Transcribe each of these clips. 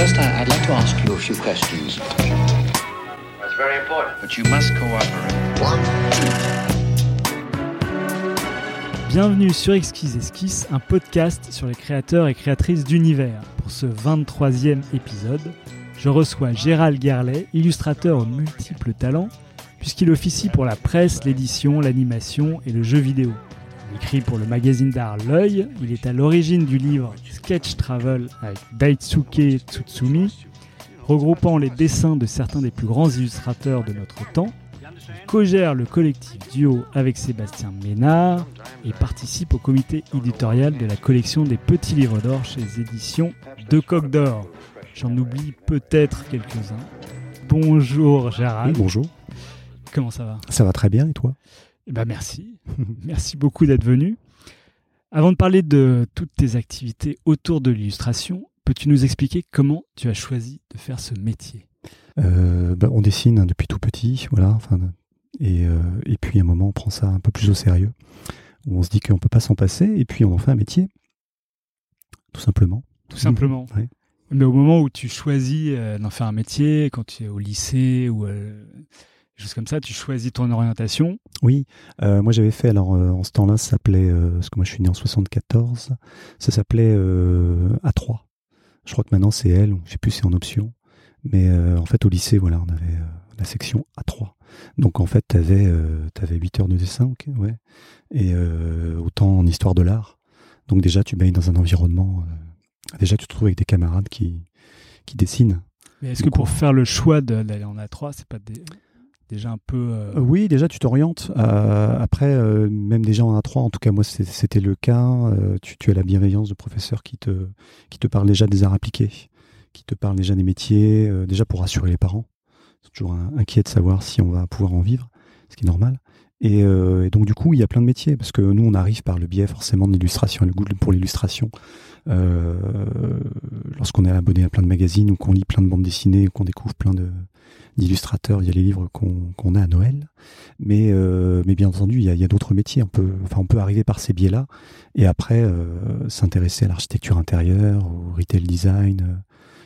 First, I- like to ask you a few questions. That's very important. But you must cooperate. Bienvenue sur Exquise Esquisse, un podcast sur les créateurs et créatrices d'univers. Pour ce 23e épisode, je reçois Gérald Garlet, illustrateur aux multiples talents, puisqu'il officie pour la presse, l'édition, l'animation et le jeu vidéo. Écrit pour le magazine d'art L'œil, il est à l'origine du livre Sketch Travel avec Daitsuke Tsutsumi, regroupant les dessins de certains des plus grands illustrateurs de notre temps. Il co-gère le collectif Duo avec Sébastien Ménard et participe au comité éditorial de la collection des petits livres d'or chez les éditions De Coq d'Or. J'en oublie peut-être quelques-uns. Bonjour Gérald, Oui, bonjour. comment ça va? Ça va très bien et toi? Eh ben merci, merci beaucoup d'être venu. Avant de parler de toutes tes activités autour de l'illustration, peux-tu nous expliquer comment tu as choisi de faire ce métier? Euh, bah, On dessine hein, depuis tout petit, voilà. Enfin, et, euh, et puis à un moment, on prend ça un peu plus au sérieux. On se dit qu'on peut pas s'en passer et puis on en fait un métier, tout simplement. Tout simplement. Ouais. Mais au moment où tu choisis euh, d'en faire un métier, quand tu es au lycée ou choses comme ça, tu choisis ton orientation. Oui, euh, moi j'avais fait, alors euh, en ce temps-là, ça s'appelait, euh, parce que moi je suis né en 74, ça s'appelait euh, A3. Je crois que maintenant c'est L, je sais plus si c'est en option. Mais en fait au lycée, voilà, on avait la section A3. Donc en fait, tu avais, 8 heures de dessin, ok, ouais. et autant en histoire de l'art. Donc déjà, tu baignes dans un environnement, déjà tu te trouves avec des camarades qui, qui dessinent. Mais est-ce que pour on- faire le choix d'aller en A3, c'est pas des- euh, Euh, Oui, déjà tu t'orientes. Euh, après, même déjà en A3, en tout cas moi c'est- c'était le cas, tu, as la bienveillance de professeurs qui te, qui te parlent déjà des arts appliqués, qui te parlent déjà des métiers, déjà pour rassurer les parents. Sont toujours in- inquiets de savoir si on va pouvoir en vivre, ce qui est normal. Et, et donc du coup, il y a plein de métiers, parce que nous on arrive par le biais forcément de l'illustration, le goût pour l'illustration. Euh, Lorsqu'on est abonné à plein de magazines ou qu'on lit plein de bandes dessinées ou qu'on découvre plein de d'illustrateurs, il y a les livres qu'on a à Noël. Mais, euh, mais bien entendu, il y a, d'autres métiers. On peut, enfin, on peut arriver par ces biais-là et après euh, s'intéresser à l'architecture intérieure, au retail design. euh,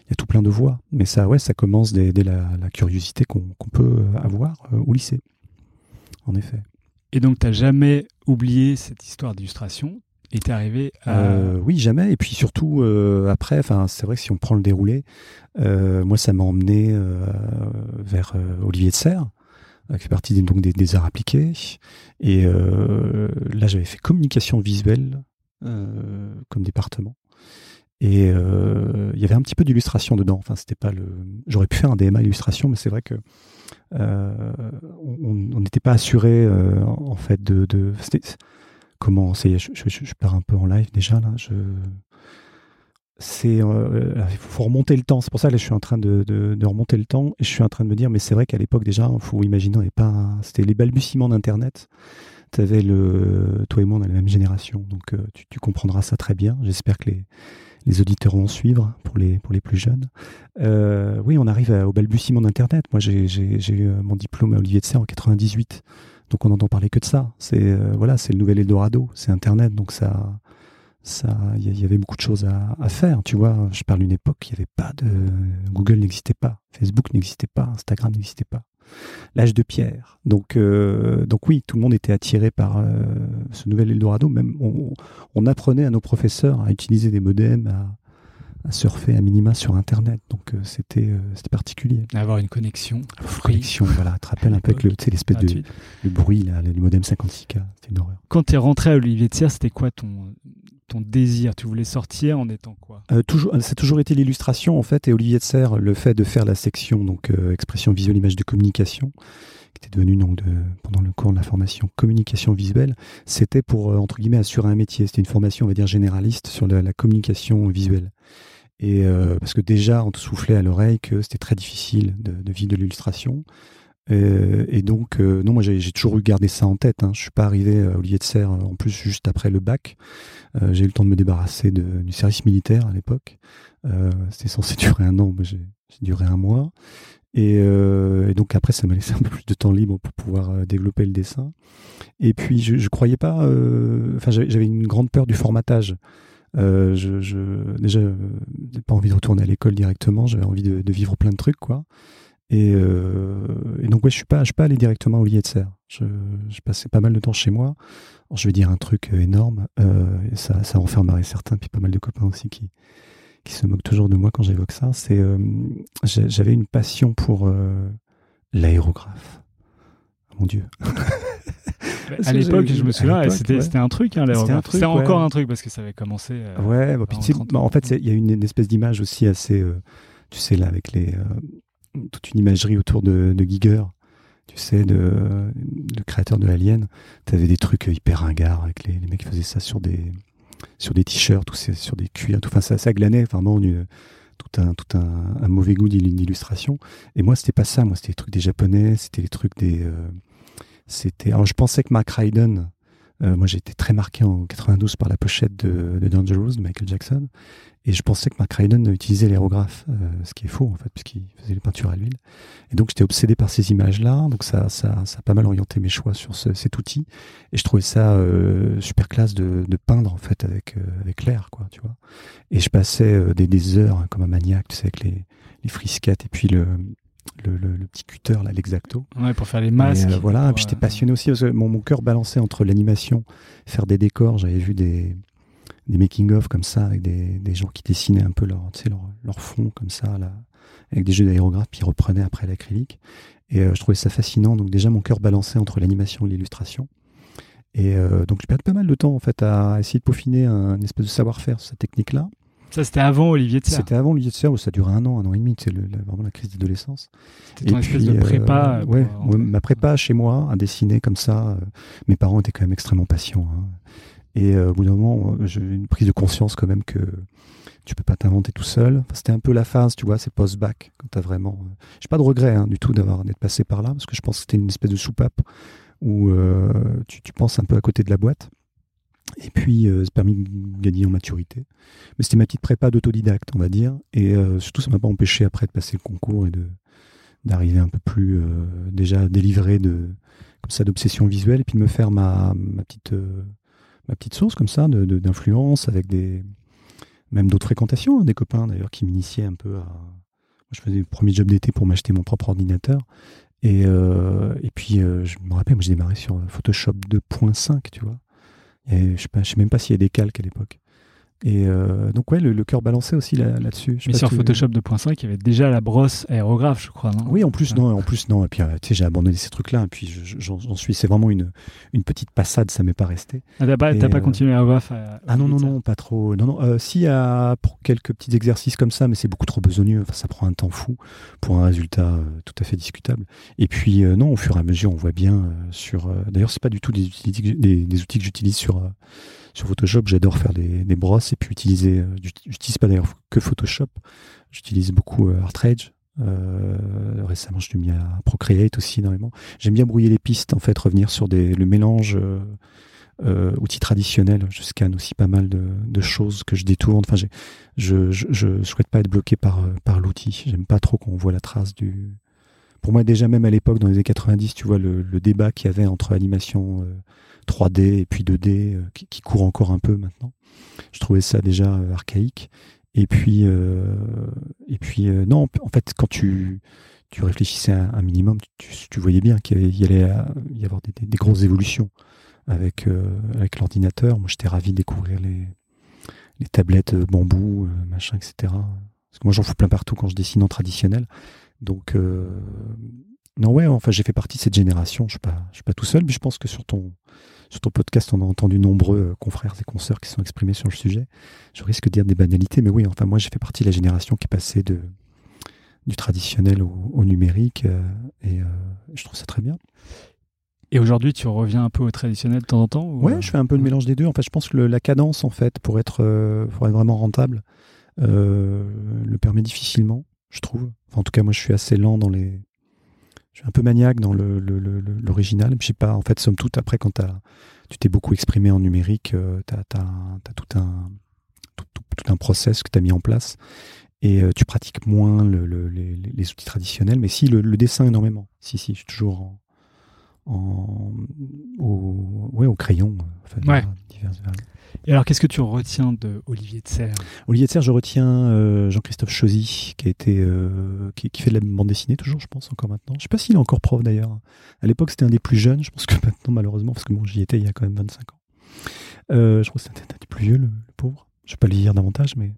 Il y a tout plein de voies. Mais ça, ouais, ça commence dès, la, curiosité qu'on peut avoir au lycée. En effet. Et donc, tu n'as jamais oublié cette histoire d'illustration? Et tu es arrivé à. Euh, oui, jamais. Et puis surtout, euh, après, c'est vrai que si on prend le déroulé, euh, moi, ça m'a emmené vers Olivier de Serres, euh, qui fait partie des, donc, des, arts appliqués. Et là, j'avais fait communication visuelle comme département. Et il y avait un petit peu d'illustration dedans. Enfin, c'était pas le. J'aurais pu faire un DMA illustration, mais c'est vrai que on n'était pas assuré en fait de. Comment je, je, pars un peu en live déjà là. Je c'est euh, faut remonter le temps. C'est pour ça que là, je suis en train de, remonter le temps et je suis en train de me dire mais c'est vrai qu'à l'époque déjà, faut imaginer, on n'est pas c'était les balbutiements d'internet. Avais le toi et moi on a la même génération, donc euh, tu, comprendras ça très bien. J'espère que les auditeurs vont suivre pour les, plus jeunes. Euh, oui, on arrive à- au balbutiement d'Internet. Moi, j'ai eu mon diplôme à Olivier de Serres en 98. Donc, on n'entend parler que de ça. C'est euh, voilà, c'est le nouvel Eldorado, c'est Internet. Donc, ça, ça, il y, avait beaucoup de choses à, à faire. Tu vois, je parle d'une époque, il n'y avait pas de Google n'existait pas, Facebook n'existait pas, Instagram n'existait pas. L'âge de pierre. Donc, euh, donc oui, tout le monde était attiré par euh, ce nouvel Eldorado. Même on, on apprenait à nos professeurs à utiliser des modems, à, à surfer à minima sur Internet. Donc euh, c'était euh, c'était particulier. Avoir une connexion. Connexion, voilà. Tu te rappelles un peu avec le, l'espèce de le bruit là, du modem 56K. C'était une horreur. Quand tu es rentré à Olivier de Serres, c'était quoi ton, ton désir? Tu voulais sortir en étant quoi? Euh, toujours, ça a toujours été l'illustration en fait, et Olivier de Serres, le fait de faire la section donc euh, expression visuelle, image de communication, qui était devenue donc de, pendant le cours de la formation communication visuelle, c'était pour euh, entre guillemets assurer un métier. C'était une formation, on va dire généraliste sur la, la communication visuelle. Et euh, parce que déjà, on te soufflait à l'oreille que c'était très difficile de, de vivre de l'illustration. Euh, et donc, euh, non, moi j'ai toujours eu gardé ça en tête. Hein. Je suis pas arrivé à Olivier de Serres en plus juste après le bac. J'ai eu le temps de me débarrasser du service militaire à l'époque. C'était censé durer un an, mais j'ai duré un mois. Et, donc après, ça m'a laissé un peu plus de temps libre pour pouvoir développer le dessin. Et puis, je, je croyais pas. Enfin, j'avais une grande peur du formatage. Euh, je, je, déjà, j'ai pas envie de retourner à l'école directement. J'avais envie de, de, vivre plein de trucs, quoi. Et, euh, et donc, ouais, je suis pas, je suis pas allé directement au Lietzer. Je, je passais pas mal de temps chez moi. Alors, je vais dire un truc énorme. Euh, ça, ça enfermerait certains, puis pas mal de copains aussi qui, qui se moquent toujours de moi quand j'évoque ça. C'est, euh, j'avais une passion pour euh, l'aérographe. Mon Dieu. à l'époque, je me souviens, c'était ouais. un truc, hein, l'aérographe. C'était encore un truc parce que ça avait commencé. Euh, ouais, bah, puis, bah, en fait, il y a une, une espèce d'image aussi assez, euh, tu sais, là, avec les, euh, toute une imagerie autour de, de Giger, tu sais, de, le créateur de Alien. Tu avais des trucs hyper ringards avec les, les mecs qui faisaient ça sur des, sur des t-shirts sur des cuirs, tout. Enfin, ça, ça glanait vraiment une, tout un, tout un, un mauvais goût d'illustration. Et moi, c'était pas ça. Moi, c'était les trucs des japonais, c'était les trucs des. Euh, c'était. Alors, je pensais que Mark Ryden. Euh, moi, j'ai été très marqué en 92 par la pochette de, Dangerous de Michael Jackson. Et je pensais que Mark Ryden utilisait l'aérographe, euh, ce qui est faux, en fait, puisqu'il faisait les peintures à l'huile. Et donc, j'étais obsédé par ces images-là. Donc, ça, ça, ça a pas mal orienté mes choix sur ce, cet outil. Et je trouvais ça euh, super classe de, de, peindre, en fait, avec, euh, avec l'air, quoi, tu vois. Et je passais euh, des, des heures hein, comme un maniaque, tu sais, avec les, les frisquettes et puis le, le, le, le, petit cutter là, l'exacto. Ouais, pour faire les masques. Et, euh, voilà. Et puis j'étais passionné aussi parce que mon, mon cœur balançait entre l'animation, faire des décors. J'avais vu des, des making of comme ça avec des, des gens qui dessinaient un peu leur, leur, leur fond comme ça là, avec des jeux d'aérographe puis reprenaient après l'acrylique. Et euh, je trouvais ça fascinant. Donc déjà mon cœur balançait entre l'animation et l'illustration. Et euh, donc j'ai perdu pas mal de temps en fait à essayer de peaufiner un, une espèce de savoir-faire sur cette technique-là. Ça, c'était avant Olivier de Serre. C'était avant Olivier de Serre, où ça durait un an, un an et demi. C'est vraiment la crise d'adolescence. C'était ton espèce de prépa. Euh, ouais, ouais ma prépa chez moi, à dessiner comme ça. Euh, mes parents étaient quand même extrêmement patients. Hein. Et euh, au bout d'un moment, j'ai eu une prise de conscience quand même que tu peux pas t'inventer tout seul. Enfin, c'était un peu la phase, tu vois, c'est post-bac, quand t'as vraiment. Euh... J'ai pas de regret hein, du tout d'avoir d'être passé par là, parce que je pense que c'était une espèce de soupape où euh, tu, tu penses un peu à côté de la boîte. Et puis, euh, ça a permis de gagner en maturité. Mais c'était ma petite prépa d'autodidacte, on va dire. Et euh, surtout, ça m'a pas empêché après de passer le concours et de d'arriver un peu plus euh, déjà délivré de comme ça d'obsession visuelle et puis de me faire ma, ma petite ma petite sauce comme ça d'influence avec des même d'autres fréquentations, hein, des copains d'ailleurs qui m'initiaient un peu à. Moi, je faisais le premier job d'été pour m'acheter mon propre ordinateur. Et, euh, et puis, euh, je me rappelle, moi, j'ai démarré sur Photoshop 2.5, tu vois. Je ne sais même pas s'il y a des calques à l'époque. Et euh, donc, ouais, le, le cœur balançait aussi là, là-dessus. Mais sur Photoshop 2.5, il y avait déjà la brosse aérographe, je crois, non? Oui, en plus, ouais. non, en plus, non. Et puis, tu sais, j'ai abandonné ces trucs-là. Et puis, j'en suis, c'est vraiment une, une petite passade, ça m'est pas resté. Ah, t'as pas, et, pas continué aérographe à, Ah non, non, non, pas trop. Non, non. Euh, si, a pour quelques petits exercices comme ça, mais c'est beaucoup trop besogneux. Enfin, ça prend un temps fou pour un résultat euh, tout à fait discutable. Et puis, euh, non, au fur et à mesure, on voit bien euh, sur. D'ailleurs, c'est pas du tout des, des, des outils que j'utilise sur sur Photoshop, j'adore faire des, des, brosses et puis utiliser. Euh, j'utilise pas d'ailleurs que Photoshop. J'utilise beaucoup euh, Artrage. Euh, récemment, je suis mis à Procreate aussi énormément. J'aime bien brouiller les pistes, en fait, revenir sur des, le mélange euh, outils traditionnels. Je scanne aussi pas mal de, de choses que je détourne. Enfin, je, je, je souhaite pas être bloqué par, par l'outil. J'aime pas trop qu'on voit la trace du. Pour moi, déjà même à l'époque, dans les années 90, tu vois le, le débat qu'il y avait entre animation 3D et puis 2D euh, qui, court encore un peu maintenant. Je trouvais ça déjà euh, archaïque. Et puis, euh, non, en fait, quand tu, tu réfléchissais un, un minimum, tu, voyais bien qu'il y, allait y avoir des, grosses évolutions avec, l'ordinateur. Moi, j'étais ravi de découvrir les, tablettes bambou, machin, etc. Parce que moi, j'en fous plein partout quand je dessine en traditionnel. Donc, non, ouais, enfin, j'ai fait partie de cette génération. Je suis pas, je suis pas tout seul, mais je pense que sur ton, sur ton podcast, on a entendu nombreux confrères et consoeurs qui sont exprimés sur le sujet. Je risque de dire des banalités, mais oui, enfin, moi, j'ai fait partie de la génération qui est passée de, du traditionnel au, au numérique, euh, et euh, je trouve ça très bien. Et aujourd'hui, tu reviens un peu au traditionnel de temps en temps ou... Ouais, je fais un peu le mélange des deux. En fait, je pense que le, la cadence, en fait, pour être, euh, pour être vraiment rentable, euh, le permet difficilement, je trouve. Enfin, en tout cas, moi, je suis assez lent dans les. Je suis un peu maniaque dans l'original. Le, le, je sais pas, en fait, somme toute, après, quand as, tu t'es beaucoup exprimé en numérique, euh, tu as, tout un, tout, un process que tu as mis en place et euh, tu pratiques moins le, le, les, les, outils traditionnels, mais si le, le, dessin énormément. Si, si, je suis toujours en, en, au, ouais, au crayon. Enfin, Ouais. divers- divers- Et alors, qu'est-ce que tu retiens de Olivier de Serre Olivier de Serre, je retiens euh, Jean-Christophe Chauzy, qui a été, euh, qui, qui fait de la bande dessinée toujours, je pense, encore maintenant. Je sais pas s'il est encore prof d'ailleurs. À l'époque, c'était un des plus jeunes. Je pense que maintenant, malheureusement, parce que bon, j'y étais il y a quand même 25 ans. Euh, je crois que c'était un des plus vieux, le, le pauvre. Je vais pas le dire davantage, mais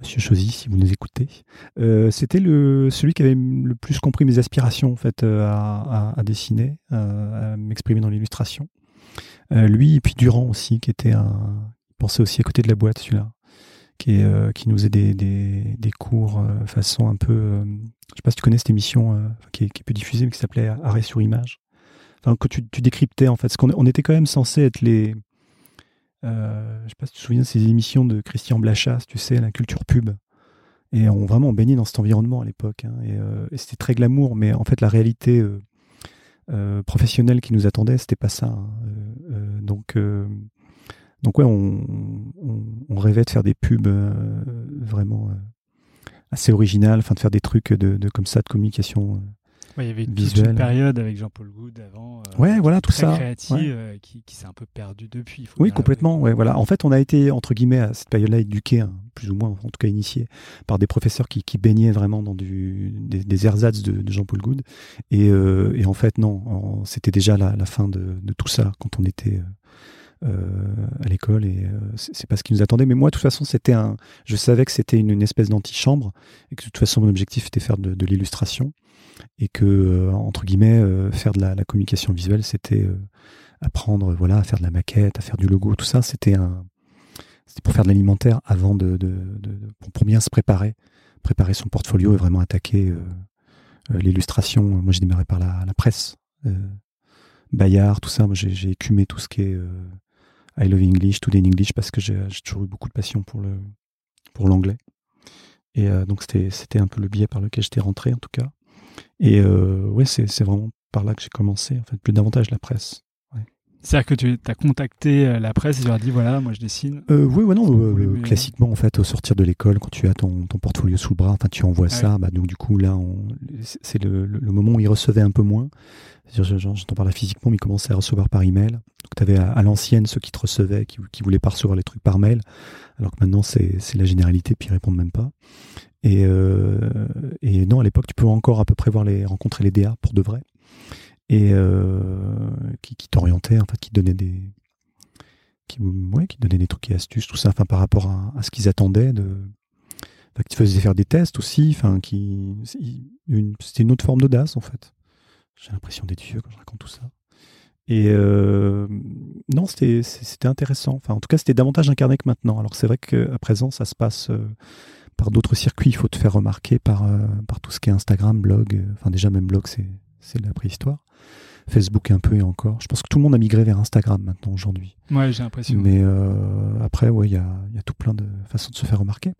Monsieur Chauzy, si vous nous écoutez, Euh, c'était le celui qui avait le plus compris mes aspirations en fait euh, à, à- à dessiner, euh, à m'exprimer dans l'illustration. Euh, lui et puis Durand aussi, qui était un, pensait aussi à côté de la boîte celui-là qui, est, euh, qui nous faisait des, des, des cours euh, façon un peu. je sais pas si tu connais cette émission qui, est, qui est peu diffusée, mais qui s'appelait Arrêt sur image. Enfin, que tu, tu décryptais en fait. Parce qu'on on était quand même censé être les. Euh, je sais pas si tu te souviens de ces émissions de Christian Blachas, tu sais, la culture pub. Et on vraiment on baignait dans cet environnement à l'époque. hein. et euh, et c'était très glamour, mais en fait la réalité euh, professionnelle qui nous attendait, c'était pas ça. hein. Donc. donc ouais, on, rêvait de faire des pubs vraiment assez originales, enfin de faire des trucs de comme ça de communication. Ouais, Il y avait toute une période avec Jean-Paul Goud avant. euh, Ouais, voilà tout très ça. créative Ouais. euh, qui, qui s'est un peu perdu depuis. faut Oui, complètement. Ouais, voilà. En fait, on a été entre guillemets à cette période-là éduqués, hein, plus ou moins, en tout cas initiés, par des professeurs qui, qui baignaient vraiment dans du, des, des ersatz de, de Jean-Paul Goud. Et, euh, et en fait, non, c'était déjà la, la fin de, de tout ça quand on était euh, à l'école. Et euh, c'est c'est pas ce qui nous attendait. Mais moi, de toute façon, c'était un. Je savais que c'était une, une espèce d'antichambre et que de toute façon, mon objectif était faire de, de l'illustration et que euh, entre guillemets, euh, faire de la, la communication visuelle, c'était euh, apprendre, voilà, à faire de la maquette, à faire du logo, tout ça. C'était un c'était pour faire de l'alimentaire avant de, de, de- pour, bien se préparer, préparer son portfolio et vraiment attaquer euh, l'illustration. Moi, j'ai démarré par la, la presse, euh, Bayard, tout ça. Moi, j'ai écumé tout ce qui est euh, I Love English, Today in English, parce que j'ai toujours eu beaucoup de passion pour le pour l'anglais. Et donc, c'était c'était un peu le biais par lequel j'étais rentré, en tout cas. Et euh, ouais, c'est c'est vraiment par là que j'ai commencé, en fait, plus davantage la presse. C'est-à-dire que tu as contacté euh, la presse et tu leur as dit voilà, moi je dessine. Euh, oui, ouais, non, euh, euh, mais- classiquement, en fait, au sortir de l'école, quand tu as ton, ton portfolio sous le bras, enfin, tu envoies Ah ça, bah, donc du coup, là, on- c'est le, le- le moment où il recevait un peu moins. J'entends par là physiquement, mais il commençait à recevoir par email. Donc, tu avais à, à l'ancienne ceux qui te recevaient, qui, qui voulaient pas recevoir les trucs par mail, alors que maintenant, c'est c'est la généralité, puis ils répondent même pas. Et, euh, et non, à l'époque, tu peux encore à peu près voir les, rencontrer les DA pour de vrai. Et euh, qui, t'orientaient, en qui donnaient des, qui, ouais, qui donnaient des trucs et astuces, tout ça, enfin, par rapport à, ce qu'ils attendaient, de, enfin, qui faisaient faire des tests aussi, enfin, qui, c'était une autre forme d'audace, en fait. J'ai l'impression d'être vieux quand je raconte tout ça. Et euh, non, c'était intéressant. Enfin, en tout cas, c'était davantage incarné que maintenant. Alors c'est vrai qu'à présent, ça se passe par d'autres circuits. Il faut te faire remarquer par, euh, par tout ce qui est Instagram, blog. euh, Enfin, déjà, même blog, c'est la préhistoire. Facebook un peu et encore. Je pense que tout le monde a migré vers Instagram maintenant aujourd'hui. Ouais, j'ai l'impression. Mais euh, après, ouais, il y a, y a tout plein de façons de se faire remarquer.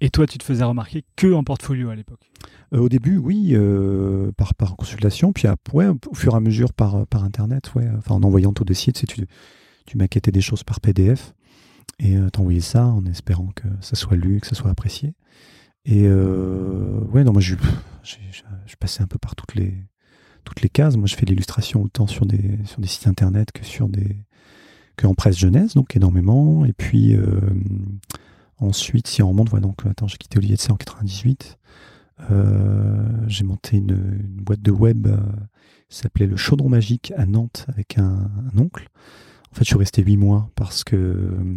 Et toi, tu te faisais remarquer que en portfolio à l'époque? Euh, au début, oui, euh, par, par consultation, puis après, ouais, au fur et à mesure par, par Internet, ouais, enfin, en envoyant ton dossier, tu, sais, tu, tu maquettais des choses par PDF et euh, t'envoyais ça en espérant que ça soit lu, que ça soit apprécié. Et euh, ouais, non, moi, je, je passais un peu par toutes les, toutes les cases. Moi, je fais l'illustration autant sur des, sur des sites Internet que sur des que en presse jeunesse, donc énormément. Et puis euh, ensuite, si on remonte, voilà, donc attends, j'ai quitté Olivier de en 98. Euh, j'ai monté une, une boîte de web qui s'appelait le Chaudron Magique à Nantes avec un oncle. En fait, je suis resté huit mois parce que euh,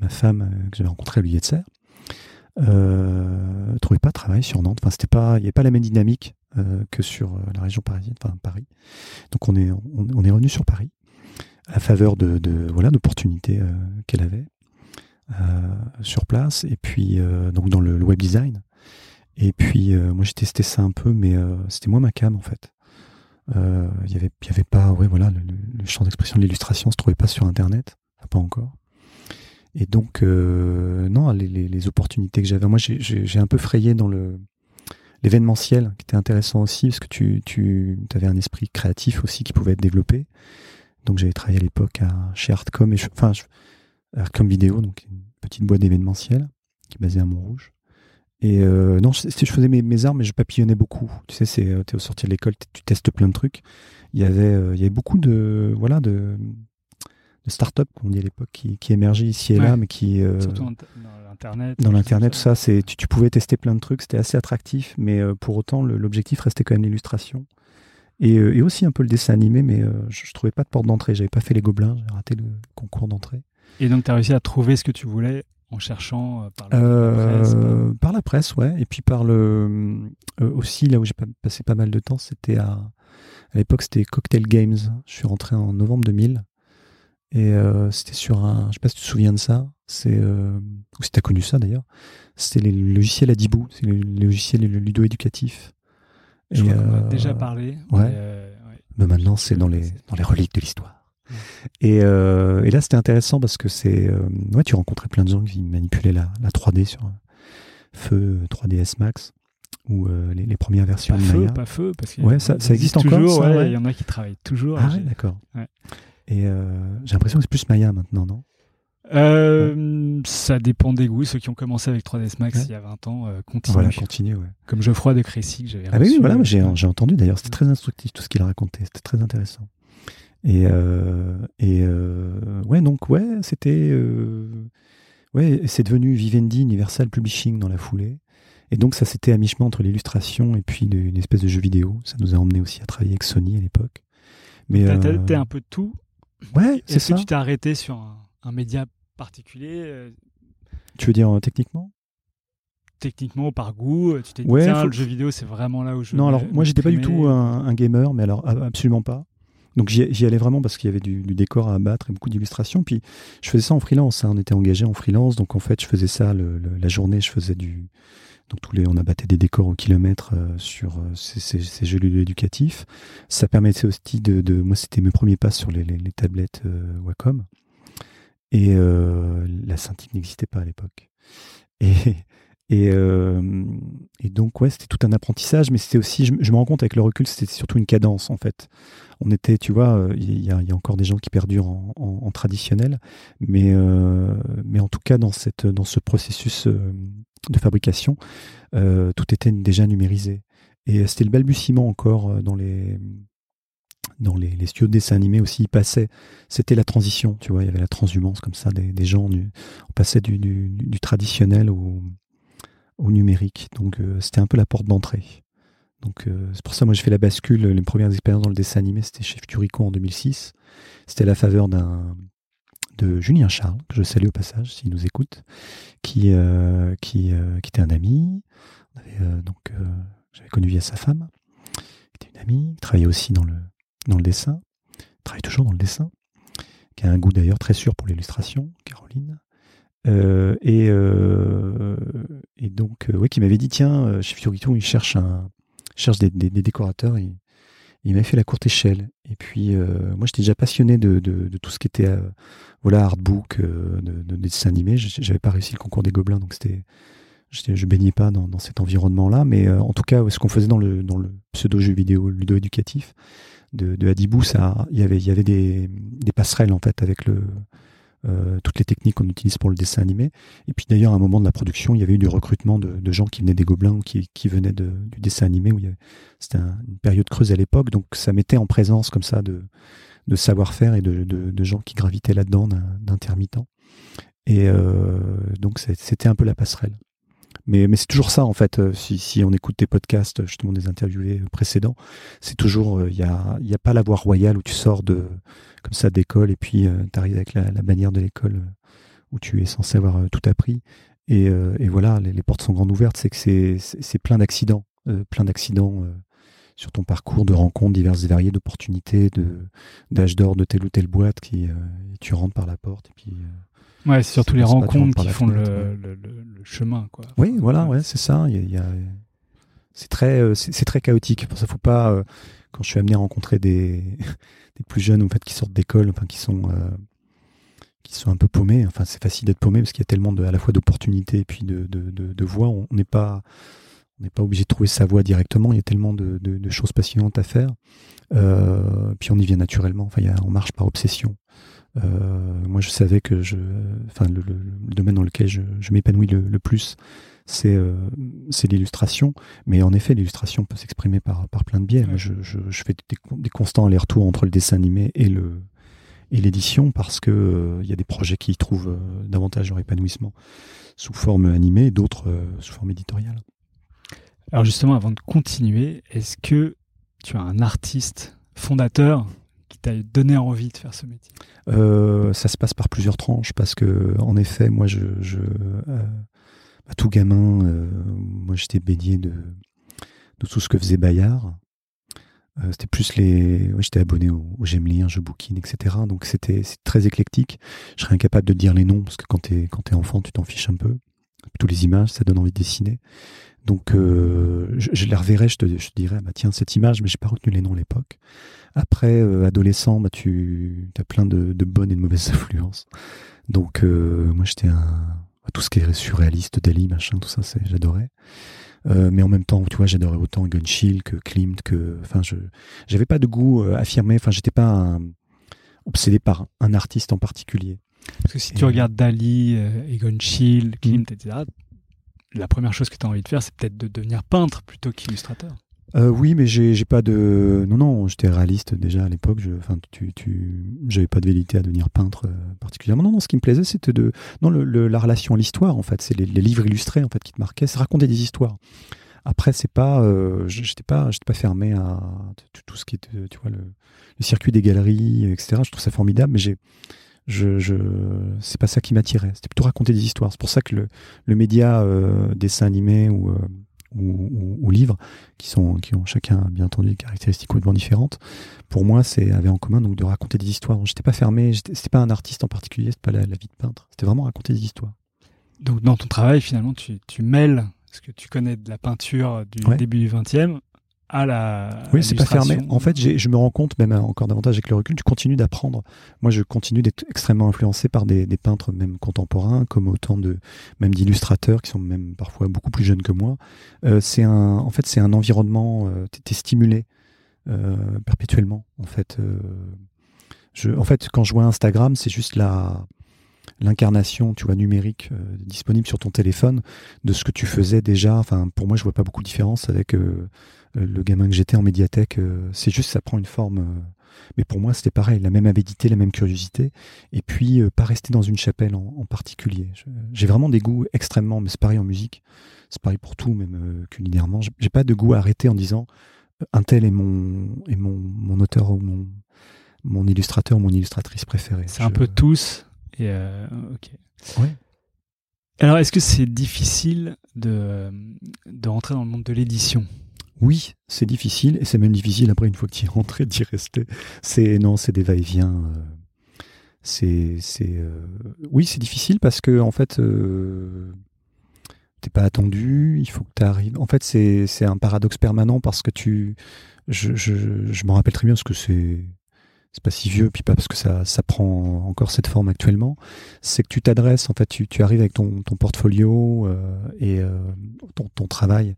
ma femme euh, que j'avais rencontrée à Serre euh, trouvait pas de travail sur Nantes. Enfin, c'était pas, il n'y avait pas la même dynamique euh, que sur la région parisienne, enfin Paris. Donc on est, on, est revenu sur Paris à faveur de, voilà d'opportunités qu'elle avait sur place et puis donc dans le, le web design. Et puis moi j'ai testé ça un peu, mais c'était moins ma cam en fait. Euh, Il y avait, il y avait pas, ouais voilà, le, le- champ d'expression de l'illustration se trouvait pas sur internet, pas encore. Et donc euh, non, les, les- les opportunités que j'avais, moi j'ai- un peu frayé dans le l'événementiel qui était intéressant aussi parce que tu, tu avais un esprit créatif aussi qui pouvait être développé. Donc j'avais travaillé à l'époque chez Artcom, et je- enfin Artcom Vidéo, donc une petite boîte d'événementiel qui est basée à Montrouge. Et euh, non, je, je faisais mes, mes armes, mais je papillonnais beaucoup. Tu sais, c'est euh, t'es au sortir de l'école, tu testes plein de trucs. Il y avait, euh, il y avait beaucoup de, voilà, de, de start-up, comme on dit à l'époque, qui, qui émergeaient ici et là, mais qui, euh, Surtout dans l'internet. dans l'internet, tout ça, c'est, tu, tu pouvais tester plein de trucs, c'était assez attractif, mais pour autant, l'objectif restait quand même l'illustration. Et, et aussi un peu le dessin animé, mais je, je trouvais pas de porte d'entrée. J'avais pas fait les gobelins, j'ai raté le concours d'entrée. Et donc, tu as réussi à trouver ce que tu voulais en cherchant euh, par la Euh, presse, par- par la presse, ouais. Et puis par le euh, aussi là où j'ai pas- passé pas mal de temps, c'était à à l'époque c'était Cocktail Games. Je suis rentré en novembre 2000 et euh, c'était sur un, je sais pas si tu te souviens de ça. C'est euh, ou si t'as connu ça d'ailleurs. C'était les logiciels Adibou, c'est les logiciels ludo-éducatifs. Je Et, crois qu'on a déjà parlé. ouais. mais, ouais. mais maintenant, c'est dans les, dans les reliques de l'histoire. Et, euh, et là, c'était intéressant parce que c'est. euh, ouais, tu rencontrais plein de gens qui manipulaient la, la 3D sur un feu 3ds Max ou euh, les, les premières versions Pas de feu, Maya. pas feu, parce que Ouais, ça- ça existe encore, toujours. ça, ouais, ouais Il y en a qui travaillent toujours. Ah, d'accord. Et euh, j'ai l'impression que c'est plus Maya maintenant, non? Euh, Ça dépend des goûts. Ceux qui ont commencé avec 3ds Max Ouais. il y a 20 ans euh, continuent. Voilà, continue, ouais. Comme Geoffroy de Crécy que j'avais Ah oui, voilà, euh, j'ai entendu d'ailleurs, c'était très instructif tout ce qu'il a raconté, c'était très intéressant. Et, euh, et euh, ouais, donc ouais, c'était euh, ouais, c'est devenu Vivendi Universal Publishing dans la foulée. Et donc ça c'était à mi-chemin entre l'illustration et puis une espèce de jeu vidéo. Ça nous a emmené aussi à travailler avec Sony à l'époque. Mais T'as- T'es un peu de tout. ouais, c'est Est-ce ça. que tu t'es arrêté sur un, un média particulier Tu veux dire euh, techniquement? Techniquement par goût Tu t'es dit, Ouais, tiens, faut- le jeu vidéo, c'est vraiment là où je Non, alors moi j'étais pas du tout un, un gamer, mais alors absolument pas. Donc j'y allais vraiment parce qu'il y avait du, décor à abattre et beaucoup d'illustrations. Puis je faisais ça en freelance. hein. On était engagé en freelance, donc en fait je faisais ça la journée. Je faisais du donc tous les on abattait des décors au kilomètre euh, sur euh, ces, ces- ces jeux éducatifs. Ça permettait aussi de, moi c'était mes premiers pas sur les, tablettes euh, Wacom et la Cintiq n'existait pas à l'époque. Et et, euh, et donc, ouais, c'était tout un apprentissage, mais c'était aussi, je, me rends compte avec le recul, c'était surtout une cadence, en fait. On était, tu vois, euh, il y, a, encore des gens qui perdurent en, traditionnel, mais, euh, mais en tout cas, dans, cette, dans ce processus de fabrication, tout était déjà numérisé. Et c'était le balbutiement encore dans les dans les, studios de dessin animé aussi, il passait, c'était la transition, tu vois, il y avait la transhumance comme ça, des, gens, on passait du, du, du traditionnel au, au numérique. Donc euh, c'était un peu la porte d'entrée. Donc euh, c'est pour ça moi j'ai fait la bascule. Les premières expériences dans le dessin animé c'était chez Futurico en 2006. C'était à la faveur d'un de Julien Charles que je salue au passage s'il nous écoute, qui euh, qui, qui était un ami. Euh, donc j'avais connu via sa femme, qui était une amie, qui travaillait aussi dans le dans le dessin, travaille toujours dans le dessin, qui a un goût d'ailleurs très sûr pour l'illustration, Caroline. Euh, et, euh, et donc, euh, ouais, qui m'avait dit tiens, euh, chez Fiorito, il cherche, un, cherche des, des- des décorateurs. Et, il m'avait fait la courte échelle. Et puis, euh, moi, j'étais déjà passionné de, de- de tout ce qui était euh, voilà, artbook, de, de dessin animé. J'avais pas réussi le concours des Gobelins, donc c'était. Je baignais pas dans, dans cet environnement-là, mais en tout cas, ce qu'on faisait dans le, dans le pseudo-jeu vidéo ludo-éducatif de, Hadibou, ça, il y avait, il y avait des, des passerelles en fait avec le, euh, toutes les techniques qu'on utilise pour le dessin animé. Et puis d'ailleurs, à un moment de la production, il y avait eu du recrutement de, gens qui venaient des Gobelins ou qui, venaient du dessin animé. Où y avait- c'était un- une période creuse à l'époque, donc ça mettait en présence comme ça de, savoir-faire et de, gens qui gravitaient là-dedans d'intermittents. Et euh, donc c'était un peu la passerelle. Mais, mais c'est toujours ça en fait. euh, Si, si on écoute tes podcasts, justement des interviewés précédents, c'est toujours il n'y a, y a pas la voie royale où tu sors de comme ça d'école et puis tu arrives avec la, la bannière de l'école euh, où tu es censé avoir euh, tout appris. Et, euh, et voilà, les, les portes sont grandes ouvertes. C'est que c'est- plein d'accidents, euh, plein d'accidents euh, sur ton parcours de rencontres diverses et variées, d'opportunités, d'âge d'or de telle ou telle boîte qui euh, tu rentres par la porte et puis. euh, Ouais, c'est surtout les rencontres qui font le, le, le- chemin, quoi. Oui, voilà, ouais, c'est ça. Il y a- il y a- c'est très, euh, c'est très chaotique. Pour ça, faut pas. euh, quand je suis amené à rencontrer des, des plus jeunes, en fait, qui sortent d'école, enfin, qui sont, euh, qui sont un peu paumés. Enfin, c'est facile d'être paumé parce qu'il y a tellement de, à la fois d'opportunités et puis de, de, de, de voies. On n'est pas, on n'est pas obligé de trouver sa voie directement. Il y a tellement de, de, de choses passionnantes à faire. Euh, puis on y vient naturellement. Enfin, il y a, on marche par obsession. Euh, moi, je savais que je, enfin, le, le- le domaine dans lequel je, je m'épanouis le, le plus, c'est euh, c'est l'illustration. Mais en effet, l'illustration peut s'exprimer par, par plein de biais. Je, je, je fais des, des constants allers-retours entre le dessin animé et le et l'édition parce que euh, il y a des projets qui y trouvent euh, davantage leur épanouissement sous forme animée, d'autres euh, sous forme éditoriale. Alors justement, avant de continuer, est-ce que tu as un artiste fondateur qui t'a donné envie de faire ce métier Euh, ça se passe par plusieurs tranches parce que, en effet, moi, je, euh, tout gamin, euh, moi, j'étais baigné de, de tout ce que faisait Bayard. C'était plus les, j'étais abonné au, au J'aime lire, je bouquine, etc. Donc c'était très éclectique. Je serais incapable de dire les noms parce que quand t'es quand t'es enfant, tu t'en fiches un peu. Tous les images, ça donne envie de dessiner. Donc euh, je, je les reverrai, je te, je te dirais, bah tiens cette image, mais j'ai pas retenu les noms à l'époque. Après, euh, adolescent, bah tu as plein de, de bonnes et de mauvaises influences. Donc euh, moi j'étais un tout ce qui est surréaliste, Dali, machin, tout ça, c'est j'adorais. Euh, mais en même temps, tu vois, j'adorais autant Egon Schiele que Klimt, que, enfin, je, j'avais pas de goût euh, affirmé. Enfin, j'étais pas un- obsédé par un artiste en particulier. Parce que si Et- tu regardes Dali, euh, Egon Schiele, Klimt, etc., la première chose que tu as envie de faire, c'est peut-être de devenir peintre plutôt qu'illustrateur. Euh, oui, mais j'ai, pas de, non, non, j'étais réaliste déjà à l'époque. Enfin, tu, tu, j'avais pas de vérité à devenir peintre euh, particulièrement. Non, non, ce qui me plaisait, c'était de, non, le, la relation l'histoire, en fait, c'est les, livres illustrés, en fait, qui te marquaient, c'est raconter des histoires. Après, c'est pas, euh, j'étais pas, pas fermé à tout, tout ce qui est, tu vois, le, le circuit des galeries, etc. Je trouve ça formidable, mais j'ai, je, je, c'est pas ça qui m'attirait. C'était plutôt raconter des histoires. C'est pour ça que le, le média euh, dessin animé ou, euh, ou, ou, ou livre, qui sont, qui ont chacun bien entendu des caractéristiques complètement différentes, pour moi, c'est avait en commun donc de raconter des histoires. J'étais pas fermé. C'était pas un artiste en particulier. C'était pas la, la vie de peintre. C'était vraiment raconter des histoires. Donc dans ton travail, finalement, tu, tu mêles ce que tu connais de la peinture du Ouais. début du 20e à la. Oui, c'est pas fermé. En fait, je me rends compte, même encore davantage avec le recul, tu continues d'apprendre. Moi, je continue d'être extrêmement influencé par des, des peintres même contemporains, comme autant de même d'illustrateurs qui sont même parfois beaucoup plus jeunes que moi. Euh, c'est un, en fait, c'est un environnement. Euh, t'es- t'es stimulé euh, perpétuellement. En fait, euh, je, en fait, quand je vois Instagram, c'est juste la l'incarnation, tu vois, numérique euh, disponible sur ton téléphone de ce que tu faisais déjà. Enfin, pour moi, je vois pas beaucoup de différence avec euh, euh, le gamin que j'étais en médiathèque. euh, c'est juste, ça prend une forme. mais pour moi, c'était pareil, la même avidité, la même curiosité, et puis pas rester dans une chapelle en, en particulier. J'ai vraiment des goûts extrêmement, mais c'est pareil en musique, c'est pareil pour tout, même culinairement. J'ai pas de goût arrêté en disant un tel est mon est mon, mon auteur ou mon mon illustrateur ou mon illustratrice préférée. C'est un peu tous. Et euh, ok. Ouais. Alors, est-ce que c'est difficile de, de rentrer dans le monde de l'édition? Oui, c'est difficile, et c'est même difficile après, une fois que tu y es rentré, d'y rester. C'est, non, c'est des va-et-vient. euh, c'est, c'est, euh, oui, c'est difficile parce que, en fait, euh, t'es pas attendu, il faut que tu arrives. En fait, c'est, c'est un paradoxe permanent parce que tu, je, je, je m'en rappelle très bien parce que c'est, c'est pas si vieux, puis pas parce que ça, ça prend encore cette forme actuellement. C'est que tu t'adresses, en fait, tu, tu arrives avec ton, ton portfolio euh, et euh, ton, ton travail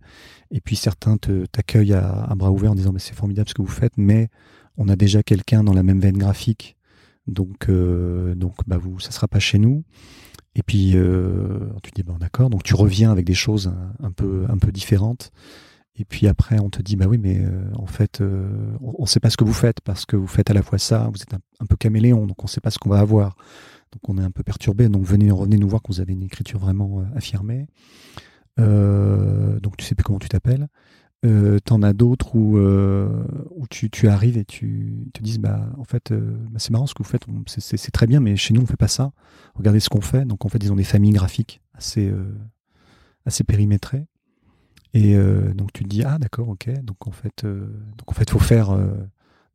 et puis certains t'accueillent à, à bras ouverts en disant mais c'est formidable ce que vous faites, mais on a déjà quelqu'un dans la même veine graphique, donc euh, donc bah vous ça sera pas chez nous. Et puis euh, tu dis bon d'accord, donc tu reviens avec des choses un peu un peu différentes. Et puis après on te dit bah oui mais euh, en fait euh, on, on sait pas ce que vous faites parce que vous faites à la fois ça, vous êtes un, peu caméléon, donc on sait pas ce qu'on va avoir. Donc on est un peu perturbé. Donc venez revenez nous voir quand vous avez une écriture vraiment euh, affirmée. Euh, donc tu sais plus comment tu t'appelles. Euh, T'en as d'autres où, euh, où tu, tu arrives et tu te dis bah en fait bah, c'est marrant ce que vous faites, c'est- très bien, mais chez nous on fait pas ça. Regardez ce qu'on fait. Donc en fait ils ont des familles graphiques assez assez périmétrées. Et euh, donc tu te dis ah d'accord ok. Donc en fait euh, donc en fait faut faire euh,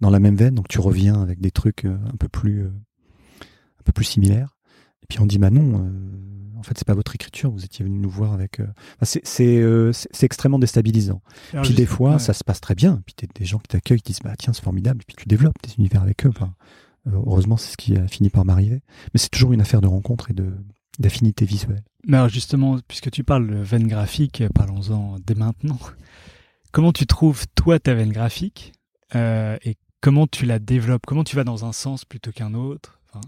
dans la même veine. Donc tu reviens avec des trucs euh, un peu plus un peu plus similaires. Et puis on dit bah non en fait c'est pas votre écriture. Vous étiez venu nous voir avec enfin, c'est extrêmement déstabilisant. Alors, puis je- des fois ouais. ça se passe très bien. Puis t'as des gens qui t'accueillent qui disent bah tiens c'est formidable. Et puis tu développes des univers avec eux. Enfin, heureusement c'est ce qui a fini par m'arriver. Mais c'est toujours une affaire de rencontre et de d'affinité visuelle Mais alors justement, puisque tu parles de veine graphique, euh, parlons-en dès maintenant. Comment tu trouves, toi, ta veine graphique euh, et comment tu la développes? Comment tu vas dans un sens plutôt qu'un autre? Enfin,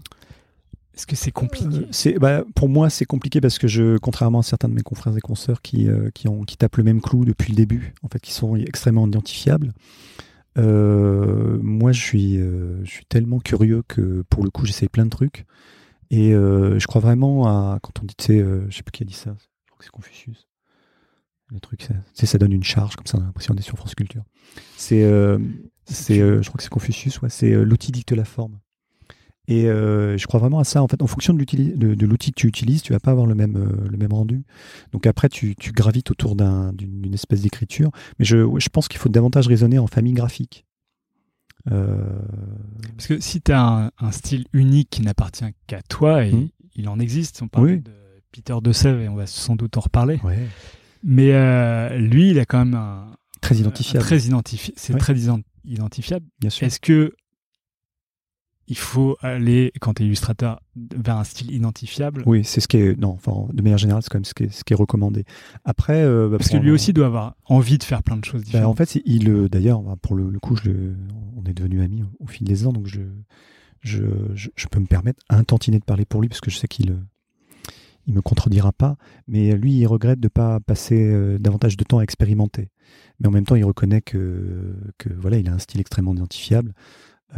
Est-ce que c'est compliqué? Euh, c'est, bah, pour moi, c'est compliqué parce que je, contrairement à certains de mes confrères et consoeurs qui, euh, qui, ont, qui tapent le même clou depuis le début, en fait, qui sont extrêmement identifiables, moi, je suis, je suis tellement curieux que pour le coup, j'essaye plein de trucs. Et euh, je crois vraiment à. Quand on dit, tu sais, euh, je sais plus qui a dit ça, je crois que c'est Confucius. Le truc, ça, ça donne une charge, comme ça, on a l'impression d'être sur France Culture. C'est. euh, c'est, euh, je crois que c'est Confucius, ouais, c'est l'outil dicte la forme. Et je crois vraiment à ça. En fait, en fonction de, de, de l'outil que tu utilises, tu vas pas avoir le même, le même rendu. Donc après, tu, tu gravites autour d'un- d'une espèce d'écriture. Mais je, je pense qu'il faut davantage raisonner en famille graphique. Euh, Parce que si tu as un, un style unique qui n'appartient qu'à toi, et Mhm. il en existe, on parle Oui. de Peter De Sève et on va sans doute en reparler. ouais, Mais euh, lui, il a quand même un. très un- identifiable, Très identifié. C'est Ouais. très ident- identifiable. bien sûr. Est-ce que il faut aller, quand tu es illustrateur, vers un style identifiable Oui, c'est ce qui est. Non, enfin, de manière générale, c'est quand même ce qui est, ce qui est recommandé. Après, euh, bah, Parce que lui aussi doit avoir envie de faire plein de choses Bah, différentes. en fait, il, euh, d'ailleurs, bah, pour le, le coup, je le- on est devenus amis au, au fil des ans, donc je, je, je, je peux me permettre un tantinet de parler pour lui, parce que je sais qu'il euh, il me contredira pas. Mais lui, il regrette de pas passer euh, davantage de temps à expérimenter. Mais en même temps, il reconnaît que, que voilà, il a un style extrêmement identifiable.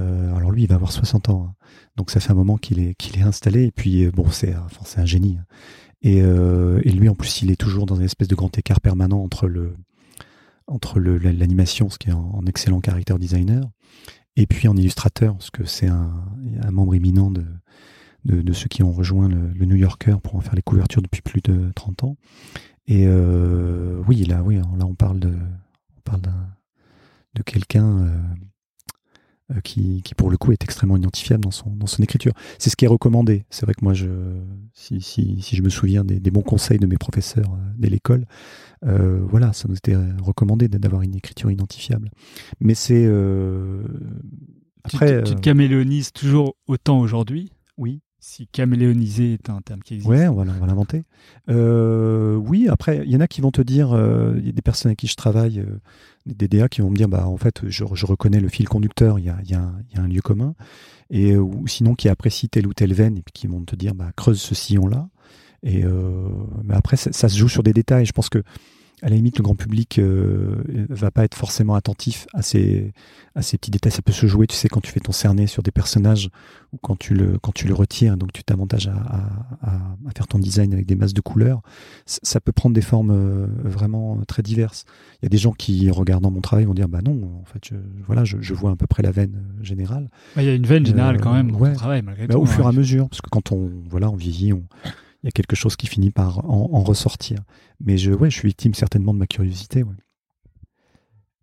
Euh, alors lui, il va avoir 60 ans, hein. donc ça fait un moment qu'il est, qu'il est installé. Et puis, euh, bon, c'est enfin, un génie. hein. Et, euh, et lui, en plus, il est toujours dans une espèce de grand écart permanent entre le, entre l'animation, ce qui est en, en excellent caractère designer, et puis en illustrateur, parce que c'est un, membre éminent de, de, ceux qui ont rejoint le, New Yorker pour en faire les couvertures depuis plus de 30 ans. Et euh, oui, là, oui, là, on parle de, on parle de quelqu'un euh, qui, qui, pour le coup, est extrêmement identifiable dans son, dans son écriture. C'est ce qui est recommandé. C'est vrai que moi, je, si, si, si je me souviens des, des bons conseils de mes professeurs euh, dès l'école, euh, voilà, ça nous était recommandé d'avoir une écriture identifiable. Mais c'est euh, Tu après, te- tu, te euh, caméléonises toujours autant aujourd'hui? Oui, Si caméléoniser est un terme qui existe. ouais, on va, l'inventer. Euh, oui, après, il y en a qui vont te dire, euh, il y a des personnes avec qui je travaille, euh, des DA qui vont me dire, bah en fait, je, reconnais le fil conducteur, il y a, un- lieu commun, et ou sinon qui apprécient telle ou telle veine et puis qui vont te dire, bah creuse ce sillon-là. Et mais après, ça, ça se joue sur des détails. Je pense que à la limite, le grand public euh, va pas être forcément attentif à ces, à ces petits détails. Ça peut se jouer, tu sais, quand tu fais ton cerné sur des personnages ou quand tu le, quand tu le retires, donc tu t'avantages à, à, faire ton design avec des masses de couleurs. C- Ça peut prendre des formes euh, vraiment très diverses. Il y a des gens qui, regardant mon travail, vont dire Bah non, en fait, je, voilà, je, je vois à peu près la veine euh, générale. Ouais, Il y a une veine générale Euh, quand même dans ouais. ton travail, malgré Bah, tout. au fur et hein. à mesure, parce que quand on, voilà, on vieillit, on, il y a quelque chose qui finit par en, en ressortir. Mais je, ouais, je suis victime certainement de ma curiosité. ouais.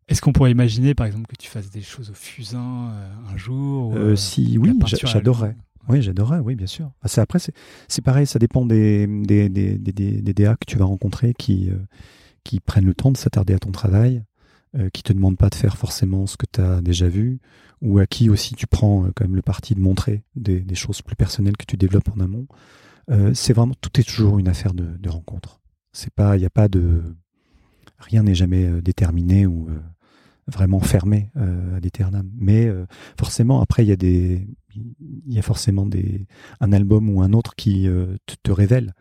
Est-ce qu'on pourrait imaginer, par exemple, que tu fasses des choses au fusain euh, un jour ou, Euh, euh, si, oui, j'adorerais. Oui, j'adorerais, oui, bien sûr. Ah, c'est- après, c'est pareil, ça dépend des, des, des, des, des- des DA que tu vas rencontrer qui, euh, qui prennent le temps de s'attarder à ton travail, euh, qui te demandent pas de faire forcément ce que tu as déjà vu, ou à qui aussi tu prends euh, quand même le parti de montrer des, des choses plus personnelles que tu développes en amont. Euh, c'est vraiment, tout est toujours une affaire de, rencontre. C'est pas, il a pas de, rien n'est jamais euh, déterminé ou euh, vraiment fermé à l'éternam. Mais forcément, après, il y a des, il y a forcément des, un album ou un autre qui te, révèle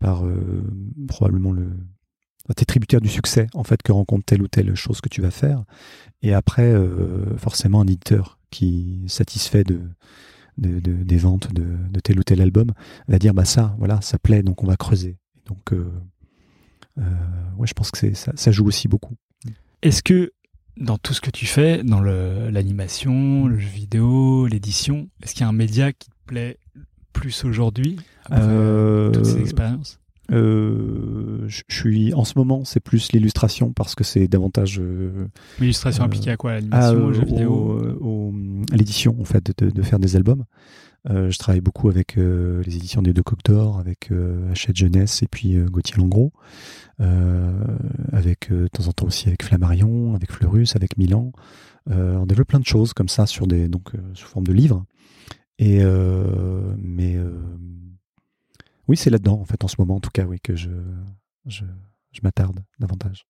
par probablement le, t'es tributaire du succès en fait que rencontre telle ou telle chose que tu vas faire. Et après, forcément, un éditeur qui satisfait de, de, de- des ventes de, de tel ou tel album va dire bah ça, voilà, ça plaît, donc on va creuser. Donc, euh, euh, ouais, je pense que ça, ça joue aussi beaucoup. Est-ce que dans tout ce que tu fais, dans l'animation, le jeu vidéo, l'édition, est-ce qu'il y a un média qui te plaît plus aujourd'hui après Euh, toutes ces expériences? Euh, je suis en ce moment, c'est plus l'illustration parce que c'est davantage euh, L'illustration appliquée à quoi? L'animation, au jeu au- vidéo? au- l'édition en fait de, de faire des albums. Euh, je travaille beaucoup avec euh, les éditions des Deux Coques d'Or, avec euh, Hachette Jeunesse et puis euh, Gauthier Langros, euh, avec euh, de temps en temps aussi avec Flammarion, avec Fleurus, avec Milan. Euh, on développe plein de choses comme ça sur des donc euh, sous forme de livres. Et euh, mais euh, oui, c'est là-dedans en fait en ce moment en tout cas oui que je je, je m'attarde davantage.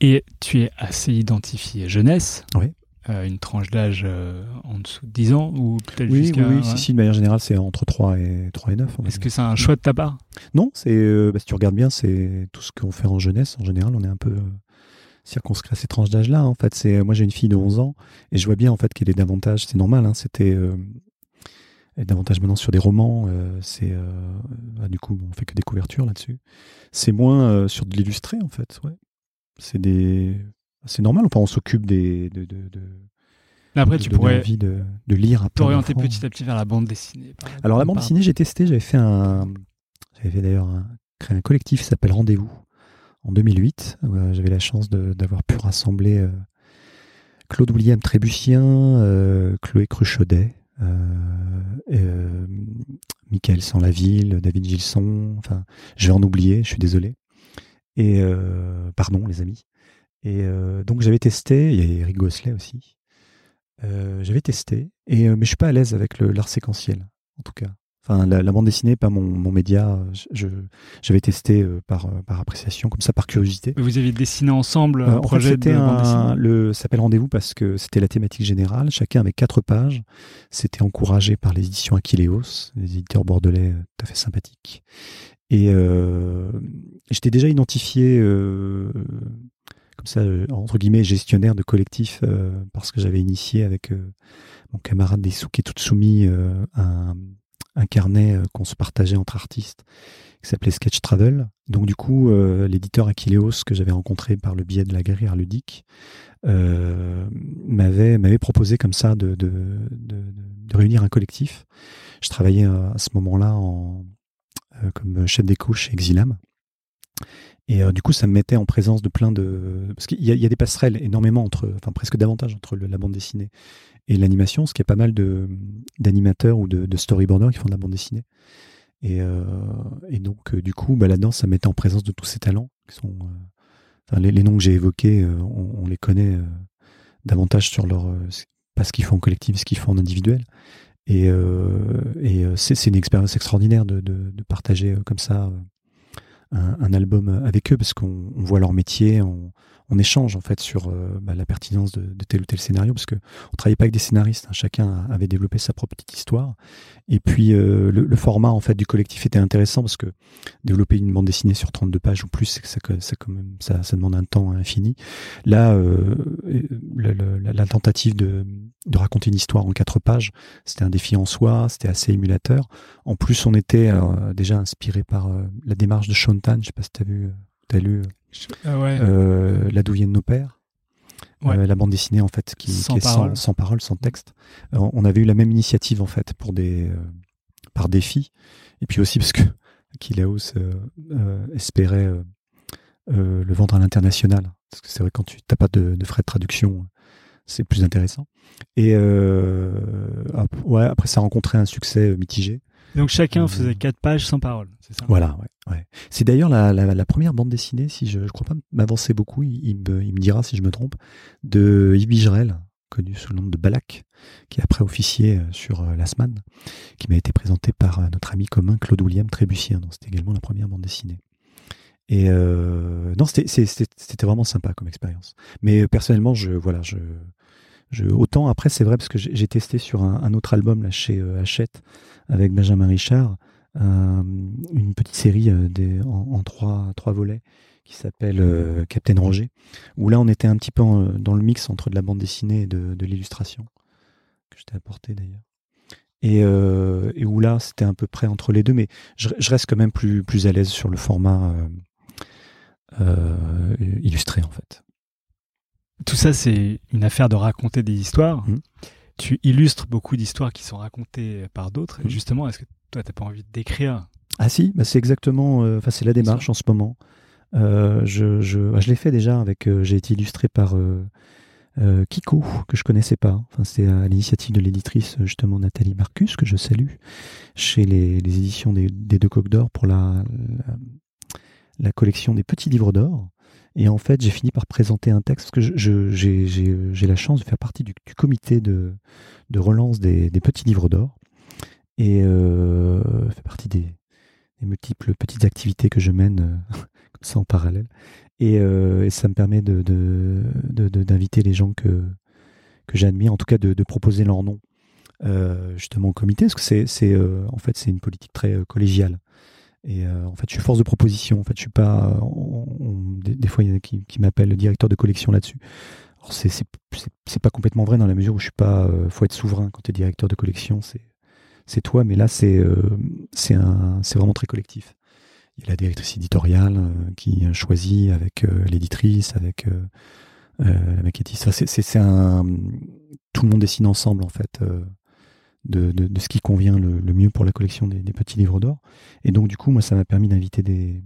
Et tu es assez identifié jeunesse. Oui. Une tranche d'âge euh, en dessous de 10 ans ou peut-être Oui, oui, jusqu'à. oui, ouais. si, si, de manière générale, c'est entre 3 et, 3 et 9. on va Est-ce que c'est un choix de ta part? Non, c'est euh, bah, si tu regardes bien, c'est tout ce qu'on fait en jeunesse. En général, on est un peu euh, circonscrit à ces tranches d'âge-là. En fait, c'est moi j'ai une fille de 11 ans et je vois bien en fait qu'elle est davantage. C'est normal. Hein, C'était euh, elle est davantage maintenant sur des romans. euh, c'est euh, bah, du coup on fait que des couvertures là-dessus. C'est moins sur de l'illustré en fait. Ouais. C'est des c'est normal. Enfin, on s'occupe des de, de, de, Après, de tu pourrais envie de, de lire. t'orienter petit à petit vers la bande dessinée. Alors la bande dessinée, j'ai testé, j'avais fait un, j'avais fait d'ailleurs créé un collectif qui s'appelle Rendez-vous en 2008. où, euh, J'avais la chance d'avoir pu rassembler euh, Claude William Trébucien, euh, Chloé Cruchaudet, euh, euh, Michael Sanlaville, David Gilson. Enfin, je vais en oublier, je suis désolé. Et pardon les amis. Et euh, donc j'avais testé, il y a Eric Gosselet aussi. Euh, j'avais testé, et, euh, mais je suis pas à l'aise avec l'art séquentiel, en tout cas. Enfin, la, la bande dessinée, pas mon, mon média. J'avais testé par, par appréciation, comme ça, par curiosité. Vous aviez dessiné ensemble un en fait, projet de bande dessinée? le ça s'appelle rendez-vous parce que c'était la thématique générale. Chacun avait quatre pages. C'était encouragé par les éditions Aquileos, les éditeurs bordelais tout à fait sympathiques. Et j'étais déjà identifié comme ça, euh, entre guillemets, gestionnaire de collectif euh, parce que j'avais initié avec euh, mon camarade Daisuke Tutsumi euh, un, un carnet qu'on se partageait entre artistes qui s'appelait Sketch Travel. Donc du coup, l'éditeur Aquileos que j'avais rencontré par le biais de la guerrière ludique m'avait m'avait proposé comme ça de, de, de, réunir un collectif. Je travaillais à ce moment-là en comme chef d'écho chez Exilam. Et euh, du coup, ça me mettait en présence de plein de... Parce qu'il y, y a des passerelles énormément entre... Enfin, presque davantage entre la bande dessinée et l'animation, qu'il y a pas mal d'animateurs ou de, de storyboarders qui font de la bande dessinée. Et, euh, et donc, euh, du coup, bah, là-dedans, ça me mettait en présence de tous ces talents qui sont... euh, enfin, les, les noms que j'ai évoqués, euh, on, on les connaît davantage sur leur... pas ce qu'ils font en collectif, ce qu'ils font en individuel. Et, et c'est une expérience extraordinaire de, de, de partager comme ça un, album avec eux parce qu'on on voit leur métier, on, échange en fait sur euh, bah, la pertinence de, tel ou tel scénario parce que on travaillait pas avec des scénaristes, hein, chacun avait développé sa propre petite histoire. Et puis euh, le, le format en fait du collectif était intéressant parce que développer une bande dessinée sur 32 pages ou plus, c'est ça, ça, quand même, ça, ça demande un temps infini. Là, euh, le- le- la, la tentative de, de raconter une histoire en quatre pages, c'était un défi en soi, c'était assez émulateur. En plus, on était euh, déjà inspiré par euh, la démarche de Sean Tan, je sais pas si tu as vu, t'as lu Ah ouais. euh, Là d'où viennent nos pères. Ouais. Euh, la bande dessinée en fait qui, Sans qui est parole. sans, sans parole, sans texte. Euh, on avait eu la même initiative en fait pour des euh, par défi et puis aussi parce que Akileos euh, euh, espérait le vendre à l'international parce que c'est vrai quand tu t'as pas de, de frais de traduction c'est plus intéressant et euh, ap- ouais après ça a rencontré un succès mitigé Donc chacun euh, faisait quatre pages sans parole, c'est ça? Voilà, ouais, ouais. C'est d'ailleurs la, la, la première bande dessinée, si je ne crois pas m'avancer beaucoup, il, il me, il me dira si je me trompe, de Yves Bigerel, connu sous le nom de Balak, qui est après officier euh, sur euh, Lasman, qui m'a été présenté par notre ami commun Claude William Trébucien. Donc c'était également la première bande dessinée. Et euh, non, c'était vraiment sympa comme expérience. Mais personnellement, je voilà, je, autant après c'est vrai parce que j'ai testé sur un, autre album là chez euh, Hachette avec Benjamin Richard euh, une petite série euh, en, trois, volets qui s'appelle Captain Roger, où là on était un petit peu dans le mix entre de la bande dessinée et de, l'illustration, que je t'ai apporté d'ailleurs. Et, où là c'était à peu près entre les deux, mais je, reste quand même plus, à l'aise sur le format illustré en fait. Tout ça, c'est une affaire de raconter des histoires. Mhm. Tu illustres beaucoup d'histoires qui sont racontées par d'autres. Mhm. justement, est-ce que toi, t'as pas envie d'écrire? Ah si, bah c'est exactement, euh, c'est la démarche en ce moment. Euh, je je, je l'ai fait déjà avec, euh, j'ai été illustré par Kiko que je connaissais pas. Enfin c'est à l'initiative de l'éditrice justement Nathalie Marcus que je salue chez les, les éditions des, des Deux Coques d'Or pour la, la la collection des petits livres d'or. Et en fait, j'ai fini par présenter un texte parce que j'ai la chance de faire partie du, comité de, relance des, petits livres d'or et euh, fait partie des, multiples petites activités que je mène euh, comme ça en parallèle. Et, euh, ça me permet de, de, d'inviter les gens que, que j'admire, en tout cas de, proposer leur nom euh, justement au comité, parce que c'est, en fait c'est une politique très collégiale. Et euh, en fait, je suis force de proposition. En fait, je suis pas. on- des, fois, il y en a qui, qui m'appellent le directeur de collection là-dessus. Alors, c'est, c'est, c'est, pas complètement vrai dans la mesure où je suis pas. euh, faut être souverain quand tu es directeur de collection. C'est, c'est toi, mais là, c'est, euh, c'est, un, c'est vraiment très collectif. Il y a la directrice éditoriale euh, qui choisit avec euh, l'éditrice, avec euh, la maquettiste. C'est, c'est un. Tout le monde dessine ensemble, en fait. De, ce qui convient le, mieux pour la collection des, petits livres d'or. Et donc, du coup, moi, ça m'a permis d'inviter des,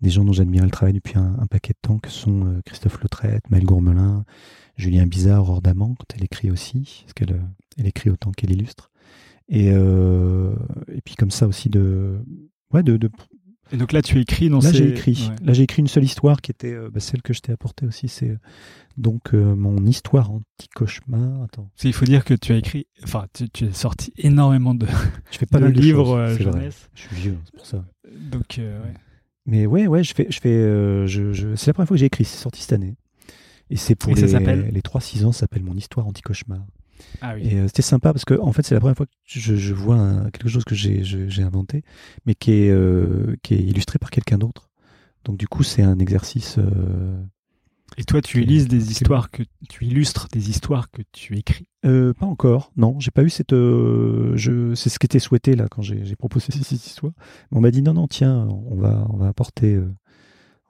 des gens dont j'admirais le travail depuis un, paquet de temps, que sont euh, Christophe Lautrette, Maëlle Gourmelin, Julien Bizarre, Aurore Daman, quand elle écrit aussi, parce qu'elle euh, écrit autant qu'elle illustre. Et, euh, et puis, comme ça aussi, de Et donc là, tu écris dans là, ces... j'ai écrit. Ouais. Là, j'ai écrit une seule histoire qui était euh, bah, celle que je t'ai apportée aussi. C'est euh, donc euh, mon histoire anti-cauchemar. Attends, qu'il faut dire que tu as écrit, enfin, tu, tu as sorti énormément de, je fais pas de livres euh, jeunesse. Je suis vieux, c'est pour ça. Donc, ouais. Mais ouais, ouais, je fais, je fais, je, je- c'est la première fois que j'ai écrit. C'est sorti cette année. Et c'est pour Et ça les, s'appelle? les 3-6 ans, ça s'appelle mon histoire anti-cauchemar. Ah oui. Et euh, c'était sympa parce que en fait, c'est la première fois que je, je vois un- quelque chose que j'ai, inventé, mais qui est, euh, qui est illustré par quelqu'un d'autre. Donc du coup, c'est un exercice. euh, Et toi, tu illustres des histoires que tu illustres des histoires que tu écris? Pas encore, non. J'ai pas eu cette. c'est ce qui était souhaité là quand j'ai, proposé cette histoire. Mais on m'a dit non, non, tiens, on va, on va apporter,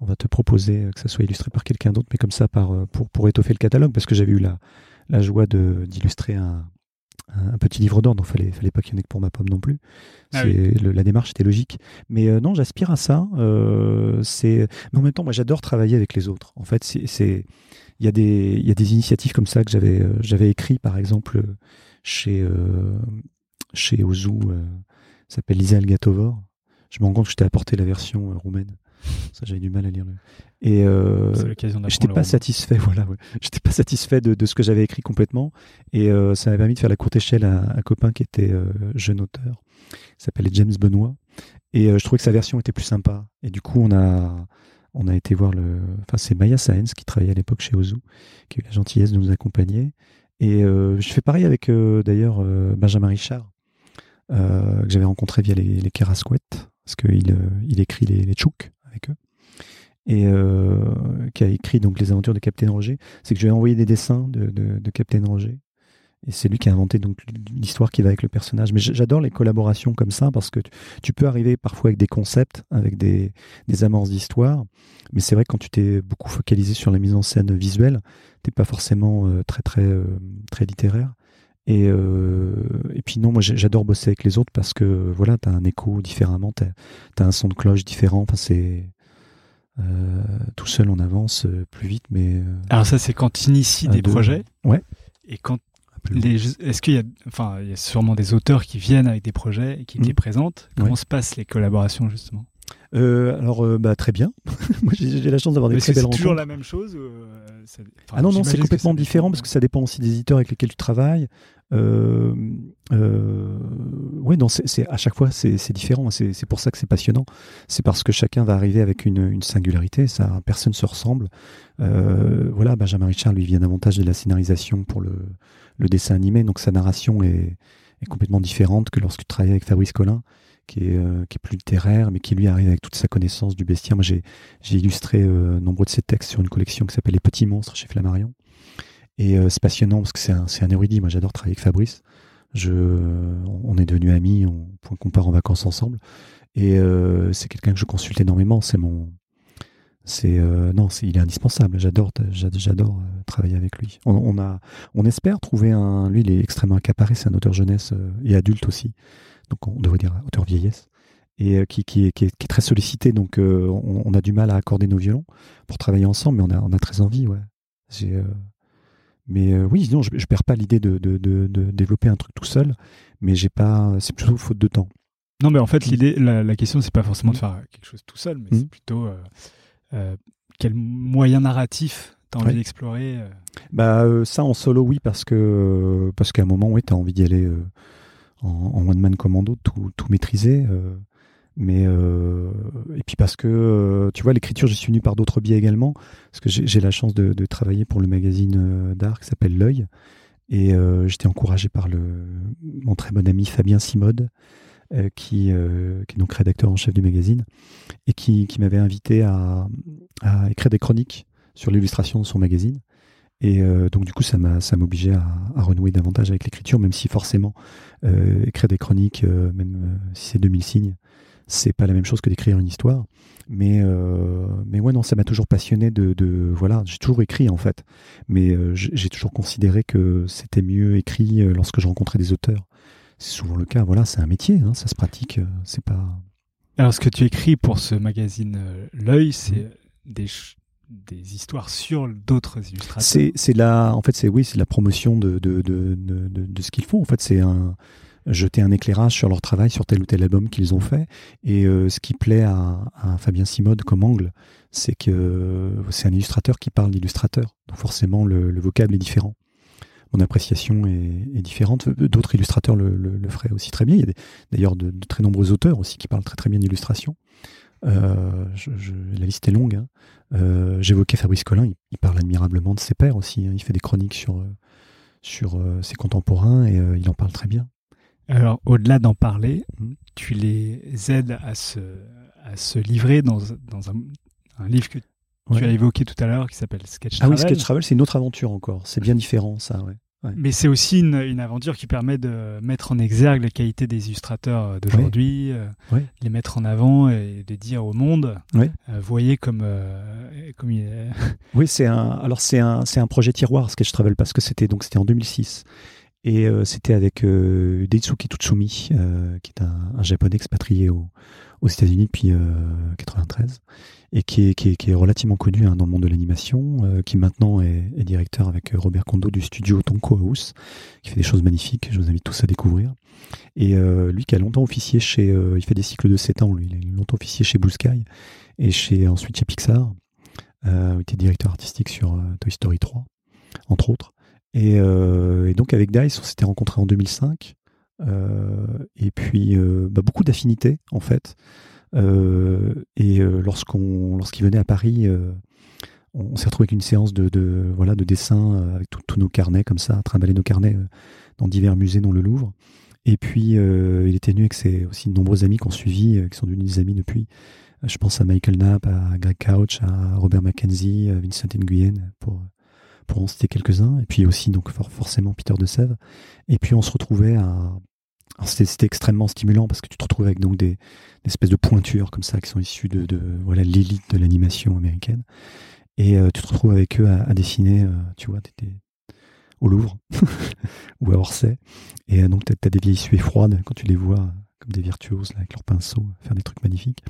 on va te proposer que ça soit illustré par quelqu'un d'autre, mais comme ça, par, pour, pour étoffer le catalogue, parce que j'avais eu la, la joie de, d'illustrer un, un petit livre d'or, donc fallait, fallait pas qu'il y en ait que pour ma pomme non plus. Ah le- la démarche était logique. Mais euh, non, j'aspire à ça. euh, c'est, mais en même temps, moi, j'adore travailler avec les autres. En fait, c'est, il y a des, il y a des initiatives comme ça que j'avais, euh, j'avais écrit, par exemple, chez, chez Ozu, ça s'appelle Lisa Elgatovor. Je me rends compte que je t'ai apporté la version roumaine. Ça, j'avais du mal à lire. le- Et euh, C'est l'occasion d'apprendre J'étais pas satisfait, voilà. ouais. J'étais pas satisfait de, de ce que j'avais écrit complètement, et euh, ça m'a permis de faire la courte échelle à un copain qui était euh, jeune auteur, qui s'appelait James Benoît, et euh, je trouvais que sa version était plus sympa. Et du coup, on a on a été voir le, enfin c'est Maya Saenz qui travaillait à l'époque chez Ozu, qui a eu la gentillesse de nous accompagner. Et euh, je fais pareil avec euh, d'ailleurs euh, Benjamin Richard, euh, que j'avais rencontré via les, les Kerasquettes, parce qu'il euh, il écrit les, les Tchouk eux et euh, qui a écrit donc les aventures de Capitaine Roger, c'est que je lui ai envoyé des dessins de, Capitaine Roger. Et c'est lui qui a inventé donc l'histoire qui va avec le personnage. Mais j'adore les collaborations comme ça parce que tu, tu peux arriver parfois avec des concepts, avec des, des amorces d'histoire. Mais c'est vrai que quand tu t'es beaucoup focalisé sur la mise en scène visuelle, t'es pas forcément euh, très très euh, très littéraire. Et, euh, et puis non, moi j'adore bosser avec les autres parce que voilà, t'as un écho différemment, t'as as un son de cloche différent. Enfin c'est euh, tout seul on avance euh, plus vite, mais Alors ça, c'est quand tu inities à des deux. projets. Ouais. Et quand est-ce qu'il y a, enfin, il y a sûrement des auteurs qui viennent avec des projets et qui te Mhm. les présentent? Comment Ouais. se passent les collaborations justement? Euh, alors, euh, bah, très bien. Moi, j'ai la chance d'avoir des Est-ce très belles c'est toujours rencontres. la même chose euh, ça- enfin, Ah non, non, c'est complètement différent parce que ça dépend aussi des éditeurs avec lesquels tu travailles. Euh, euh, non, c'est à chaque fois, c'est différent. C'est c'est pour ça que c'est passionnant. C'est parce que chacun va arriver avec une, une singularité. Ça, personne se ressemble. Euh, voilà, Benjamin Richard, lui, vient davantage de la scénarisation pour le, le dessin animé. Donc, sa narration est, est complètement différente que lorsque tu travailles avec Fabrice Collin, qui est, euh, qui est plus littéraire, mais qui lui arrive avec toute sa connaissance du bestiaire. Moi, j'ai illustré euh, nombreux de ses textes sur une collection qui s'appelle Les Petits Monstres chez Flammarion. Et euh, c'est passionnant parce que c'est un, un érudit. Moi, j'adore travailler avec Fabrice. Je, on est devenus amis, on, qu'on part en vacances ensemble. Et euh, c'est quelqu'un que je consulte énormément. C'est mon, c'est non, c'est il est indispensable. J'adore, j'ad- j'adore travailler avec lui. On, on a, on espère trouver un. Lui, il est extrêmement accaparé. C'est un auteur jeunesse et adulte aussi. Donc, on devrait dire auteur vieillesse et euh, qui, qui, est, qui, est, qui est très sollicité. Donc, euh, on, on a du mal à accorder nos violons pour travailler ensemble, mais on a, on a très envie. Ouais. Euh, mais euh, oui, non, je, je perds pas l'idée de, de, de, de développer un truc tout seul, mais j'ai pas. C'est plutôt faute de temps. Non, mais en fait, l'idée, la, la question, c'est pas forcément de faire quelque chose tout seul, mais Mhm. c'est plutôt quel moyen narratif t'as envie Ouais. d'explorer. Bah ça en solo oui parce que parce qu'à un moment oui t'as envie d'y aller en, en one man commando tout, tout maîtriser euh, mais euh, et puis parce que euh, tu vois l'écriture j'y suis venu par d'autres biais également parce que j'ai la chance de, travailler pour le magazine d'art qui s'appelle l'œil Et j'étais encouragé par mon très bon ami Fabien Simode, qui, est donc rédacteur en chef du magazine, et qui, m'avait invité à, écrire des chroniques sur l'illustration de son magazine. Et donc du coup, ça m'a ça m'obligeait à, à, renouer davantage avec l'écriture, même si forcément écrire des chroniques, même si c'est 2000 signes, c'est pas la même chose que d'écrire une histoire. Mais, euh, mais ouais, non, ça m'a toujours passionné de, de voilà, j'ai toujours écrit en fait, mais euh, j'ai toujours considéré que c'était mieux écrit euh, lorsque je rencontrais des auteurs. C'est souvent le cas, voilà, c'est un métier, hein, ça se pratique, euh, c'est pas. Alors, ce que tu écris pour ce magazine L'œil, c'est des, des histoires sur d'autres illustrateurs. C'est la, en fait, c'est oui, c'est la promotion de de, de, de, de ce qu'ils font. En fait, c'est un jeter un éclairage sur leur travail, sur tel ou tel album qu'ils ont fait. Et euh, ce qui plaît à, Fabien Simode comme angle, c'est que c'est un illustrateur qui parle d'illustrateur. Donc forcément, le, vocable est différent. Mon appréciation est, différente. D'autres illustrateurs le, feraient aussi très bien. Il y a d'ailleurs de, très nombreux auteurs aussi qui parlent très très bien d'illustration. Euh, la liste est longue. Hein. Euh, j'évoquais Fabrice Collin, il, parle admirablement de ses pairs aussi. Hein. Il fait des chroniques sur, sur ses contemporains et il en parle très bien. Alors, au-delà d'en parler, mhm. tu les aides à se, à se livrer dans, dans un, un, livre que tu as évoqué tout à l'heure qui s'appelle Sketch Travel. Ah oui, Sketch Travel, c'est une autre aventure encore. C'est bien différent, ça, ouais. Mais c'est aussi une, une, aventure qui permet de mettre en exergue les qualités des illustrateurs d'aujourd'hui, euh, les mettre en avant et de dire au monde, euh, voyez comme, euh, comme il est. oui, c'est un, alors c'est un, c'est un projet tiroir Sketch Travel parce que c'était donc c'était en 2006 et euh, c'était avec euh, Deitsuki Tutsumi, euh, qui est un, japonais expatrié aux États-Unis depuis 93 et qui est, relativement connu hein, dans le monde de l'animation, qui maintenant est, directeur avec Robert Kondo du studio Tonko House, qui fait des choses magnifiques. Je vous invite tous à découvrir. Et lui qui a longtemps officié chez, il fait des cycles de 7 ans, lui, il a longtemps officié chez Blue Sky et chez ensuite chez Pixar. il était directeur artistique sur Toy Story 3, entre autres. Euh, et, donc avec Dice, on s'était rencontrés en 2005. Euh, et puis euh, bah, beaucoup d'affinités en fait. et lorsqu'on, lorsqu'il venait à Paris, on, s'est retrouvé avec une séance de, voilà de dessin avec tous nos carnets comme ça, trimballer nos carnets dans divers musées dans le Louvre. Et puis il était venu avec ses aussi de nombreux amis qu'on suivi, qui sont devenus des amis depuis. Je pense à Michael Knapp, à Greg Couch, à Robert Mackenzie, à Vincent Nguyen, pour pour en citer quelques-uns, et puis aussi donc forcément Peter de Sèvres. Et puis on se retrouvait à c'était extrêmement stimulant parce que tu te retrouves avec donc des, espèces de pointures comme ça qui sont issues de, voilà l'élite de l'animation américaine. Et euh, tu te retrouves avec eux à, dessiner euh, tu vois au Louvre ou à Orsay. Et euh, donc tu as, des vieilles suées froides quand tu les vois comme des virtuoses avec leurs pinceaux faire des trucs magnifiques.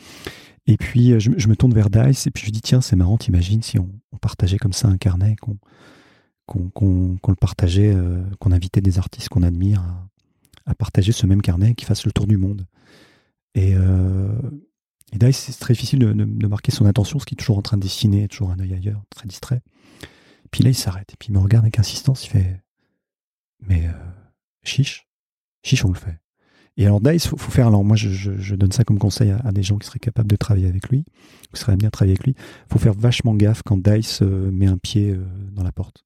Et puis je, me tourne vers Dice et puis je dis tiens c'est marrant t'imagines si on, partageait comme ça un carnet qu'on qu'on le partageait, qu'on invitait des artistes qu'on admire à, partager ce même carnet, qui fasse le tour du monde. Et, euh, et c'est très difficile de, marquer son attention, ce qui est toujours en train de dessiner, toujours un œil ailleurs, très distrait. Puis là, il s'arrête, et puis il me regarde avec insistance, il fait Mais euh, chiche, chiche, on le fait. Et alors Dice, faut, faut faire. Alors moi, je, donne ça comme conseil à, des gens qui seraient capables de travailler avec lui, qui seraient amenés à travailler avec lui. Faut faire vachement gaffe quand Dice euh, met un pied dans la porte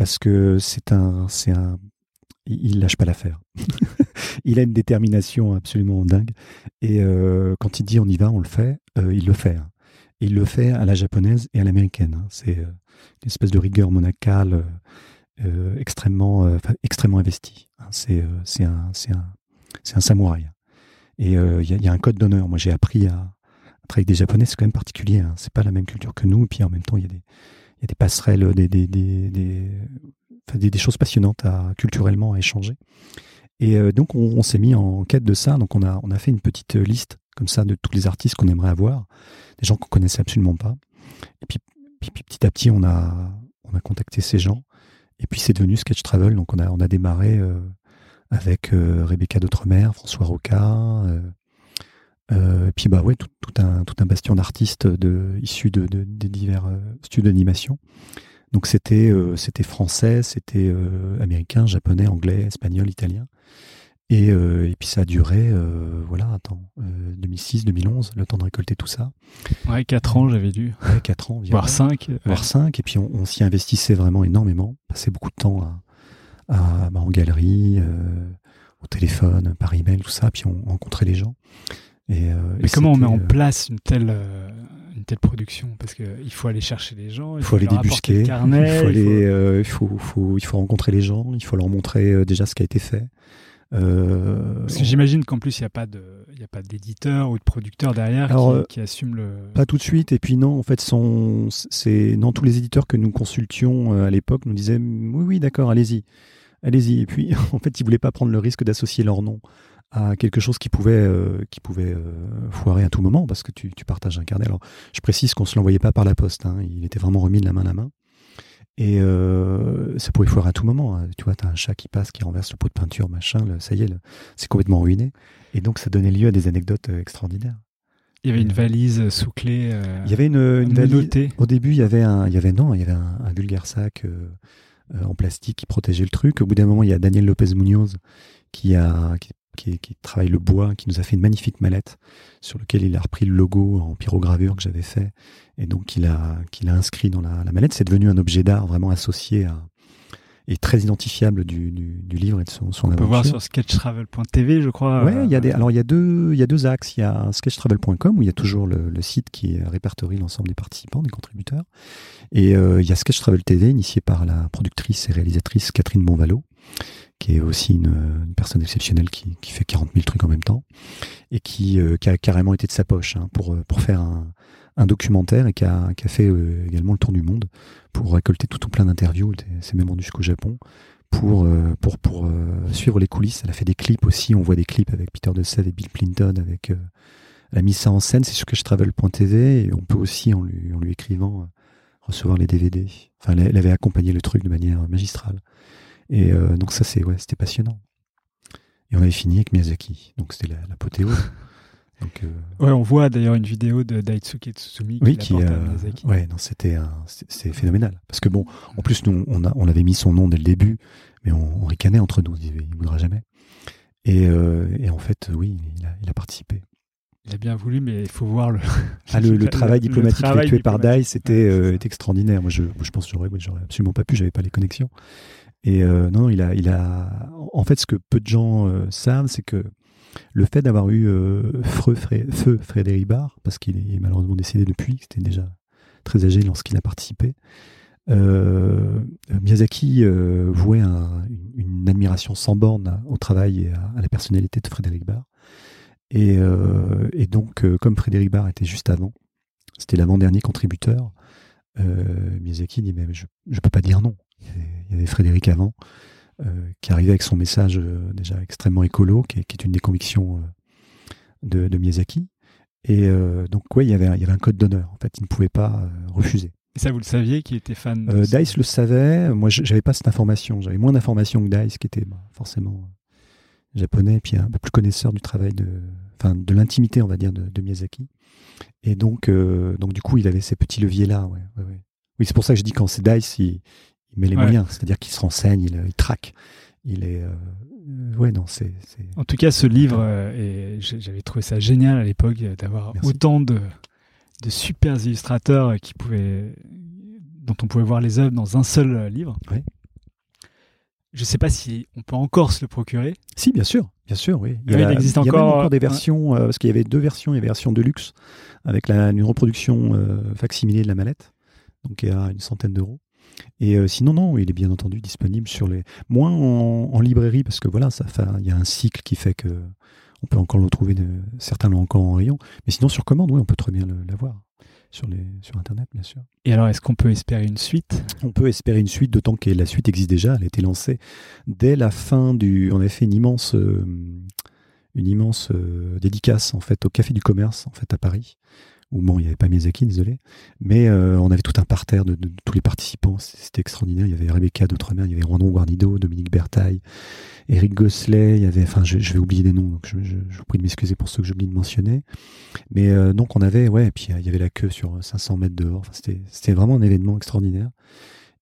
parce que c'est un, c'est un, il lâche pas l'affaire. il a une détermination absolument dingue. Et euh, quand il dit on y va, on le fait, euh, il le fait. Hein. Il le fait à la japonaise et à l'américaine. Hein. C'est euh, une espèce de rigueur monacale extrêmement, extrêmement investie. Hein. C'est, un, samouraï. Et il y, a un code d'honneur. Moi, j'ai appris à, travailler avec des japonais. C'est quand même particulier. C'est pas la même culture que nous. Et puis en même temps, il y a des passerelles, des, des choses passionnantes à, culturellement à échanger. Et euh, donc, on, s'est mis en quête de ça. Donc, on a, on a fait une petite liste comme ça de tous les artistes qu'on aimerait avoir, des gens qu'on connaissait absolument pas. Et puis, petit à petit, on a, on a contacté ces gens. Et puis, c'est devenu Sketch Travel. Donc, on a, on a démarré euh, avec euh, Rebecca d'Outremer, François Roca, euh, et puis bah ouais, tout, un, tout un bastion d'artistes de, issus de, des divers studios d'animation. Donc c'était euh, c'était français, c'était américain, japonais, anglais, espagnol, italien. Et, et puis ça a duré, voilà, attends, 2006, 2011, le temps de récolter tout ça. Ouais, 4 ans, j'avais lu. Ouais, 4 ans. Voire 5. Voire 5. Et puis on, s'y investissait vraiment énormément. Passait beaucoup de temps à, à, bah, en galerie, euh, au téléphone, par email, tout ça, puis on rencontrait les gens. Et, euh, Mais et comment on met en euh, place une telle, euh, une telle production? Parce qu'il faut aller chercher les gens, il faut aller débusquer, carnet, il, faut il aller, faut- il, faut, il faut rencontrer les gens, il faut leur montrer déjà ce qui a été fait. Euh, Parce que j'imagine qu'en plus, il n'y a pas de, il y a pas d'éditeur ou de producteur derrière Alors, qui, qui assume le. Pas tout de suite. Et puis non, en fait, son, c'est non tous les éditeurs que nous consultions à l'époque nous disaient oui, oui, d'accord, allez-y, allez-y. Et puis en fait, ils voulaient pas prendre le risque d'associer leur nom à quelque chose qui pouvait, euh, qui pouvait euh, foirer à tout moment parce que tu, tu partages un carnet. Alors, je précise qu'on se l'envoyait pas par la poste. hein. Il était vraiment remis de la main à la main. Et euh, ça pouvait foirer à tout moment. hein. Tu vois, tu as un chat qui passe, qui renverse le pot de peinture, machin, ça y est, c'est complètement ruiné. Et donc, ça donnait lieu à des anecdotes euh, extraordinaires. Il y avait une valise sous clé. euh, Il y avait une, une valise, au début, il y avait un, il y avait non, il y avait un, un vulgaire sac euh, euh, en plastique qui protégeait le truc. Au bout d'un moment, il y a Daniel Lopez Munoz qui a, qui, qui, qui travaille le bois, qui nous a fait une magnifique mallette sur lequel il a repris le logo en pyrogravure que j'avais fait et donc il a, qu'il a inscrit dans la, la mallette. C'est devenu un objet d'art vraiment associé à et très identifiable du, du, du livre et de son, son On peut voir sur sketchtravel.tv, je crois. Ouais, il y a des, euh, alors il y a deux, il y a deux axes. Il y a sketchtravel.com où il y a toujours le, le site qui répertorie l'ensemble des participants, des contributeurs. Et euh, il y a Sketch Travel TV, initié par la productrice et réalisatrice Catherine Bonvalo, qui est aussi une, une personne exceptionnelle qui, qui fait 40 000 trucs en même temps et qui, euh, qui a carrément été de sa poche hein, pour, euh, pour faire un, un documentaire et qui a, qui a fait euh, également le tour du monde pour récolter tout un plein d'interviews. S'est même rendue jusqu'au Japon pour, euh, pour, pour suivre les coulisses. Elle a fait des clips aussi. On voit des clips avec Peter de Sèvres et Bill Clinton. Avec, elle a mis ça en scène. C'est sur sketchtravel.tv et on peut aussi, en lui, en lui écrivant, recevoir les DVD. Enfin, elle avait accompagné le truc de manière magistrale. Et euh, donc ça, c'est ouais, c'était passionnant. Et on avait fini avec Miyazaki. Donc c'était la- l'apothéose. donc euh, Ouais, on voit d'ailleurs une vidéo de Daitsuke Tsutsumi oui, qui, qui, l'apporte à euh, Miyazaki. ouais, non, c'était c'est phénoménal. Parce que bon, en plus, nous, on, a, on avait mis son nom dès le début, mais on, on ricanait entre nous. On disait, il voudra jamais. Et, euh, et en fait, oui, il a, il a participé. Il a bien voulu, mais il faut voir le. Ah, le, le travail diplomatique travail effectué par diplomatique. DICE était, Ouais, euh, extraordinaire. Moi, je, pense que j'aurais absolument pas pu, j'avais pas les connexions. Et euh, non, il a. En fait, ce que peu de gens euh, savent, c'est que le fait d'avoir eu euh, Feu, Fré- Feu Frédéric Barr, parce qu'il est malheureusement décédé depuis, c'était déjà très âgé lorsqu'il a participé, Miyazaki vouait un- une, admiration sans borne au travail et à, la personnalité de Frédéric Barr. Et, donc, comme Frédéric Barr était juste avant, c'était l'avant-dernier contributeur, Miyazaki dit Mais je ne peux pas dire non. Il y avait Frédéric avant, euh, qui arrivait avec son message euh, déjà extrêmement écolo, qui est, qui est une des convictions euh, de, de Miyazaki. Et donc, ouais, il y, avait, un- il y avait un code d'honneur. En fait, il ne pouvait pas refuser. Et ça, vous le saviez, qui était fan de Euh, Dice le savait. Moi, je- j'avais pas cette information. J'avais moins d'informations que Dice, qui était bah, forcément japonais, et puis un peu plus connaisseur du travail de, enfin, de l'intimité, on va dire, de, de Miyazaki. Et donc, euh, donc, du coup, il avait ces petits leviers-là. Ouais, ouais, ouais. Oui, c'est pour ça que je dis quand c'est Dice, il, il met les Ouais. moyens. C'est-à-dire qu'il se renseigne, il, il traque. Il est. euh, euh, ouais, non, c'est. En tout cas, ce livre, euh, et j'avais trouvé ça génial à l'époque euh, d'avoir autant de, de super illustrateurs euh, qui pouvaient, dont on pouvait voir les œuvres dans un seul euh, livre. Ouais. Je ne sais pas si on peut encore se le procurer. Si, bien sûr, bien sûr, oui. Oui, il existe y a même encore, encore des euh, versions, euh, parce qu'il y avait deux versions, il y avait la version de luxe avec la, une reproduction euh, facsimilée de la mallette, donc à une centaine d'euros. Et euh, sinon, non, il est bien entendu disponible sur les, moins en, en librairie, parce que voilà, ça il y a un cycle qui fait que on peut encore le trouver, de, certains l'ont encore en rayon, mais sinon sur commande, oui, on peut très bien l'avoir sur les, sur internet, bien sûr. Et alors, est-ce qu'on peut espérer une suite? On peut espérer une suite, d'autant que la suite existe déjà. Elle a été lancée dès la fin du. On avait fait une immense, euh, une immense euh, dédicace en fait au Café du Commerce en fait à Paris. Où bon, il n'y avait pas Miyazaki, désolé, mais euh, on avait tout un parterre de, tous les participants. C'était extraordinaire. Il y avait Rebecca d'Outre-mer, il y avait Rondon Guarnido, Dominique Bertaille, Eric Gosselet. Il y avait, enfin, je, vais oublier des noms, donc je, vous prie de m'excuser pour ceux que j'oublie de mentionner. Mais euh, donc on avait, ouais, et puis il y avait la queue sur 500 mètres dehors. Enfin, c'était, vraiment un événement extraordinaire.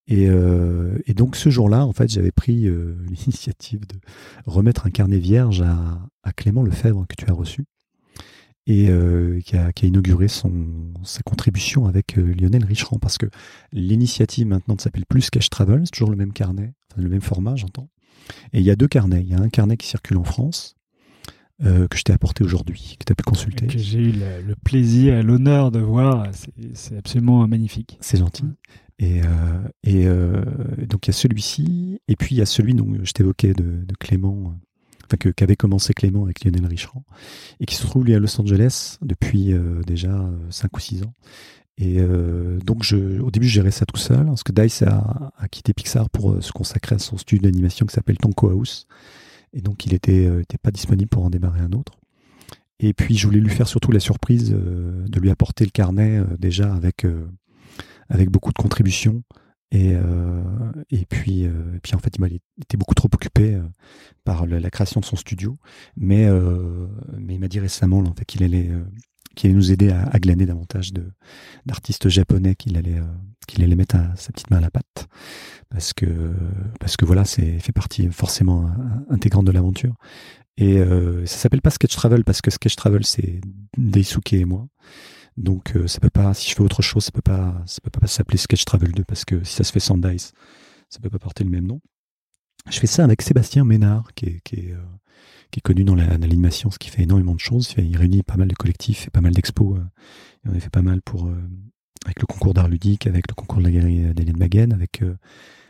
Et, euh, et donc ce jour-là, en fait, j'avais pris l'initiative de remettre un carnet vierge à, à Clément Lefebvre que tu as reçu. Et euh, qui, a, qui, a, inauguré son, sa contribution avec euh, Lionel Richerand parce que l'initiative maintenant s'appelle Plus Cash Travel, c'est toujours le même carnet, enfin, le même format j'entends. Et il y a deux carnets. Il y a un carnet qui circule en France euh, que je t'ai apporté aujourd'hui, que tu as pu consulter. Que j'ai eu le, le plaisir et l'honneur de voir. C'est absolument magnifique. C'est gentil. Et, et donc il y a celui-ci, et puis il y a celui dont je t'évoquais de, de, Clément, enfin qu'avait commencé Clément avec Lionel Richerand, et qui se trouve lui à Los Angeles depuis euh, déjà 5 ou 6 ans. Et euh, donc au début je gérais ça tout seul, parce que Dice a, quitté Pixar pour se consacrer à son studio d'animation qui s'appelle Tonko House, et donc il était, était pas disponible pour en démarrer un autre. Et puis je voulais lui faire surtout la surprise de lui apporter le carnet déjà avec avec beaucoup de contributions. Et, euh, et, puis, euh, et puis, en fait, il était beaucoup trop occupé euh, par la, création de son studio. Mais, euh, mais il m'a dit récemment en fait, qu'il allait, euh, qu'il allait nous aider à, à glaner davantage d'artistes japonais qu'il allait, qu'il allait mettre à, sa petite main à la pâte. Parce que, parce que voilà, c'est fait partie forcément intégrante de l'aventure. Et ça s'appelle pas Sketch Travel parce que Sketch Travel, c'est Daisuke et moi. Donc euh, ça peut pas, si je fais autre chose, ça peut pas, ça peut pas s'appeler Sketch Travel 2 parce que si ça se fait sans Dice, ça peut pas porter le même nom. Je fais ça avec Sébastien Ménard, qui est, qui est, euh, qui est connu dans l'animation, ce qui fait énormément de choses. Il réunit pas mal de collectifs, fait pas mal d'expos. Euh, il en a fait pas mal pour avec le concours d'art ludique, avec le concours de la galerie d'Hélène Maguen, avec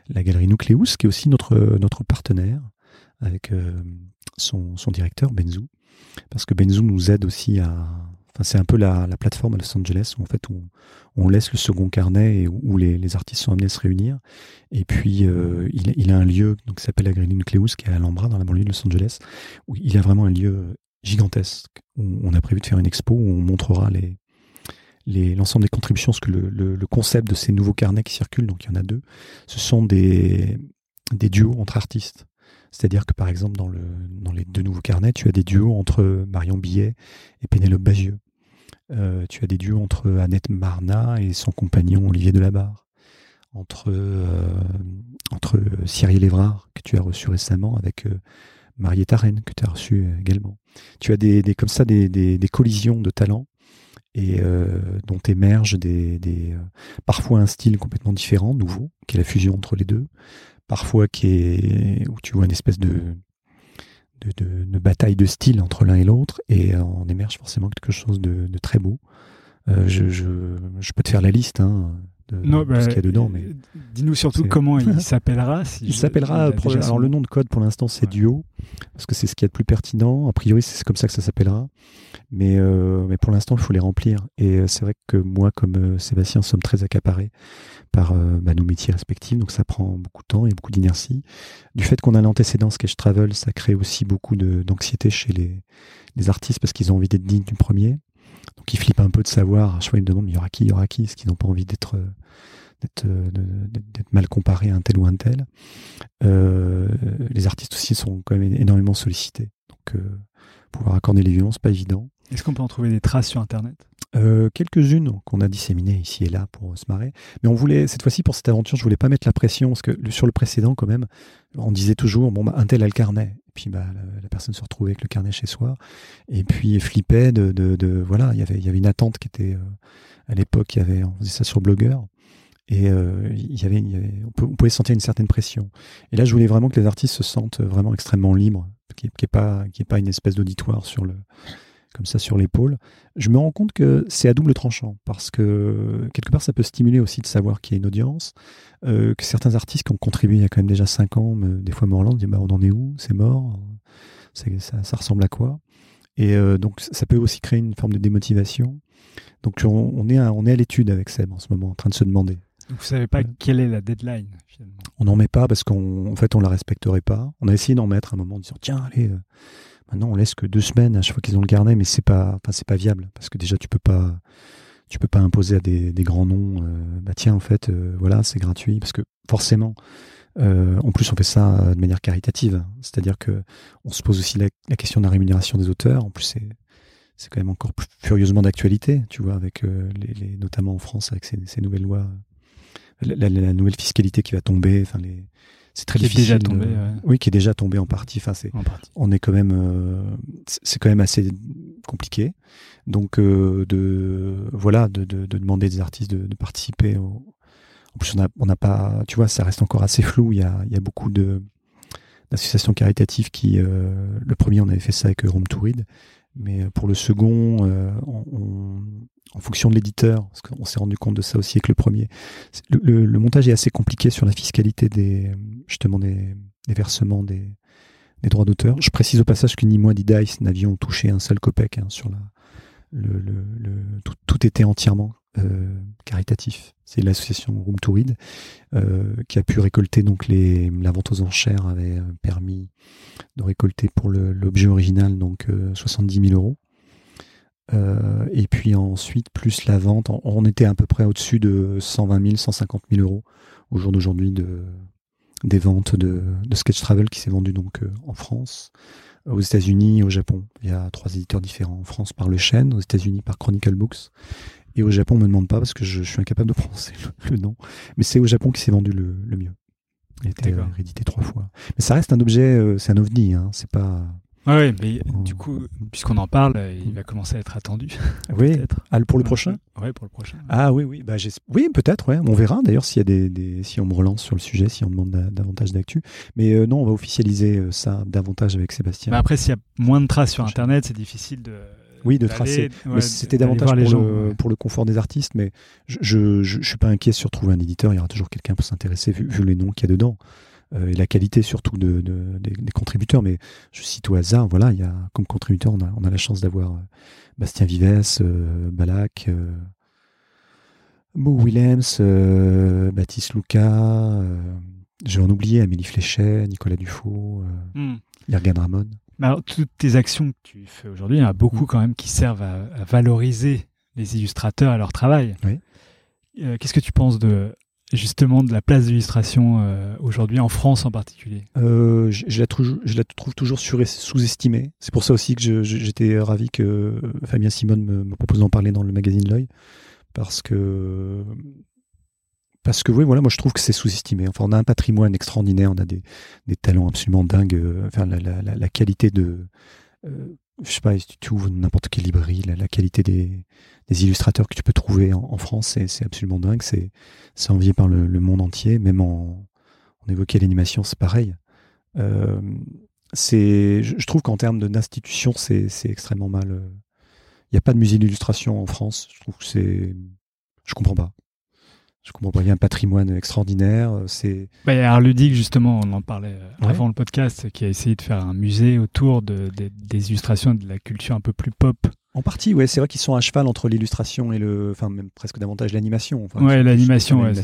la galerie Nucleus, qui est aussi notre, notre partenaire, avec son, son directeur, Benzu. Parce que Benzu nous aide aussi à, c'est un peu la, plateforme à Los Angeles où en fait on, laisse le second carnet et où, les, artistes sont amenés à se réunir. Et puis euh, il, a un lieu donc, qui s'appelle la Green qui est à Alhambra dans la banlieue de Los Angeles où il a vraiment un lieu gigantesque. Où on a prévu de faire une expo où on montrera l'ensemble des contributions, parce que le, concept de ces nouveaux carnets qui circulent, donc il y en a deux, ce sont des, des duos entre artistes. C'est-à-dire que par exemple dans, dans les deux nouveaux carnets, tu as des duos entre Marion Billet et Pénélope Bagieux. Euh, tu as des duos entre Annette Marna et son compagnon Olivier Delabarre. Entre, euh, entre Cyril Évrard, que tu as reçu récemment, avec euh, Marietta que tu as reçu également. Tu as des, comme ça des, des, collisions de talents et euh, dont émergent des, des parfois un style complètement différent, nouveau, qui est la fusion entre les deux, parfois qui est où tu vois une espèce de de, de, bataille de style entre l'un et l'autre, et on émerge forcément quelque chose de, de très beau. Euh, je, je, je, peux te faire la liste hein, de, non, ce qu'il y a dedans. Mais dis-nous surtout comment il s'appellera. Si il s'appellera. Alors le nom de code pour l'instant c'est Duo, parce que c'est ce qui est le plus pertinent. A priori c'est comme ça que ça s'appellera. Mais, euh, mais pour l'instant il faut les remplir. Et euh, c'est vrai que moi comme euh, Sébastien sommes très accaparés par euh, bah, nos métiers respectifs, donc ça prend beaucoup de temps et beaucoup d'inertie. Du fait qu'on a l'antécédent Sketch Travel, ça crée aussi beaucoup d'anxiété chez les, les artistes parce qu'ils ont envie d'être dignes du premier. Donc ils flippent un peu de savoir. À chaque fois ils me demandent il y aura qui, il y aura qui, est-ce qu'ils n'ont pas envie d'être d'être mal comparé à un tel ou un tel? Euh, les artistes aussi sont quand même énormément sollicités. Donc euh, pouvoir accorder les violences, pas évident. Est-ce qu'on peut en trouver des traces sur Internet? Euh, Quelques-unes qu'on a disséminées ici et là pour se marrer. Mais on voulait, cette fois-ci, pour cette aventure, je voulais pas mettre la pression, parce que sur le précédent, quand même, on disait toujours, bon, bah, un tel a le carnet. Et puis bah, la, personne se retrouvait avec le carnet chez soi. Et puis flippait de, de, de voilà, y il y avait une attente qui était, euh, à l'époque, il y avait, on faisait ça sur Blogueur. Et euh, y avait, y avait on, pouvait sentir une certaine pression. Et là, je voulais vraiment que les artistes se sentent vraiment extrêmement libres, qu'il n'y ait, qu'il ait pas une espèce d'auditoire sur le, comme ça sur l'épaule, je me rends compte que c'est à double tranchant parce que quelque part ça peut stimuler aussi de savoir qu'il y a une audience, euh, que certains artistes qui ont contribué il y a quand même déjà 5 ans, des fois relancent, disent bah, on en est où? C'est mort? Ça, ça, ressemble à quoi? Et euh, donc ça peut aussi créer une forme de démotivation. Donc on, est à, on est à l'étude avec Seb en ce moment, en train de se demander. Vous savez pas quelle est la deadline finalement? On n'en met pas parce qu'en fait on la respecterait pas. On a essayé d'en mettre un moment en disant tiens allez euh, Maintenant, on laisse que deux semaines à chaque fois qu'ils ont le carnet, mais c'est pas, enfin, c'est pas viable parce que déjà tu peux pas, tu peux pas imposer à des, grands noms. Euh, bah tiens, en fait, euh, voilà, c'est gratuit parce que forcément, euh, en plus, on fait ça de manière caritative, c'est-à-dire que on se pose aussi la, question de la rémunération des auteurs. En plus, c'est c'est quand même encore plus furieusement d'actualité, tu vois, avec les, notamment en France avec ces, ces nouvelles lois, la, la, nouvelle fiscalité qui va tomber, enfin les c'est très Qui est difficile. déjà tombé, de- ouais. Oui, qui est déjà tombé en partie. Enfin, c'est En partie. on est quand même euh, c'est quand même assez compliqué donc euh, de voilà de, de, de demander des artistes de, de participer au... en plus on n'a pas tu vois ça reste encore assez flou il y a il y a beaucoup de d'associations caritatives qui euh, le premier on avait fait ça avec Room to Read mais pour le second euh, en fonction de l'éditeur parce qu'on s'est rendu compte de ça aussi avec le premier le, montage est assez compliqué sur la fiscalité des justement des, versements des droits d'auteur. Je précise au passage que ni moi ni Dice n'avions touché un seul copec hein, sur la. Tout était entièrement euh, caritatif. C'est l'association Room to Read euh, qui a pu récolter donc les la vente aux enchères avait euh, permis de récolter pour l'objet original donc euh, 70 000 euros. Et puis ensuite plus la vente, on, était à peu près au-dessus de 120 000, 150 000 euros au jour d'aujourd'hui de des ventes de, Sketch Travel qui s'est vendu donc en France, aux États-Unis, au Japon. Il y a trois éditeurs différents. En France par Le Chêne, aux États-Unis par Chronicle Books. Et au Japon, on me demande pas parce que je, je suis incapable de prononcer le, le nom. Mais c'est au Japon qui s'est vendu le, le mieux. Il a été euh, réédité trois fois. Mais ça reste un objet, euh, c'est un ovni. Hein, c'est pas. Ouais, ouais, mais Oh. du coup, puisqu'on en parle, euh, il va commencer à être attendu. Oui. peut-être. Ah, pour le prochain? Ouais, pour le prochain. Ah oui, oui, bah, oui, peut-être, ouais. On verra d'ailleurs s'il y a des, des- si on me relance sur le sujet, si on demande da- davantage d'actu. Mais euh, non, on va officialiser ça davantage avec Sébastien. Mais après, s'il y a moins de traces sur. Internet, c'est difficile de. Oui, de tracer. ouais, c'était davantage pour, les gens. le, ouais. pour le confort des artistes. Mais je, je, je, je suis pas inquiet sur trouver un éditeur. Il y aura toujours quelqu'un pour s'intéresser vu, vu les noms qu'il y a dedans euh, et la qualité surtout de, de- des, des contributeurs. Mais je cite au hasard. Voilà, il y a comme contributeur, on a, on a la chance d'avoir euh, Bastien Vives, euh, Balak. euh, Mo Willems, euh, Baptiste Lucas, euh, je vais en oublier, Amélie Fléchet, Nicolas Dufaux, euh, Hmm. Yergan Ramon. Alors, toutes tes actions que tu fais aujourd'hui, il y en a beaucoup Mm. quand même qui servent à, à valoriser les illustrateurs et leur travail. Oui. Euh, Qu'est-ce que tu penses de justement de la place de l'illustration euh, aujourd'hui en France en particulier? Euh, je, je la trouve, je la trouve toujours sous-estimée. C'est pour ça aussi que j'étais ravi que Fabien Simone me, me propose d'en parler dans le magazine L'œil. Parce que, parce que oui, voilà, moi je trouve que c'est sous-estimé. Enfin, on a un patrimoine extraordinaire, on a des, talents absolument dingues. euh, Enfin, la, qualité de. euh, je sais pas, si tu ouvres n'importe quelle librairie, la, qualité des, illustrateurs que tu peux trouver en, France, c'est absolument dingue. C'est envié par le, monde entier, même en. On évoquait l'animation, c'est pareil. Euh, c'est, je, je trouve qu'en termes d'institution, c'est c'est extrêmement mal. euh, Il n'y a pas de musée d'illustration en France. Je trouve que c'est. Je comprends pas. Je comprends pas. Il y a un patrimoine extraordinaire. euh, C'est. bah, Il y a Art Ludique, justement, on en parlait euh, Ouais. avant le podcast, qui a essayé de faire un musée autour de, des- des illustrations de la culture un peu plus pop. En partie, ouais. C'est vrai qu'ils sont à cheval entre l'illustration et le. Enfin, même presque davantage l'animation. Enfin, ouais, l'animation, ouais,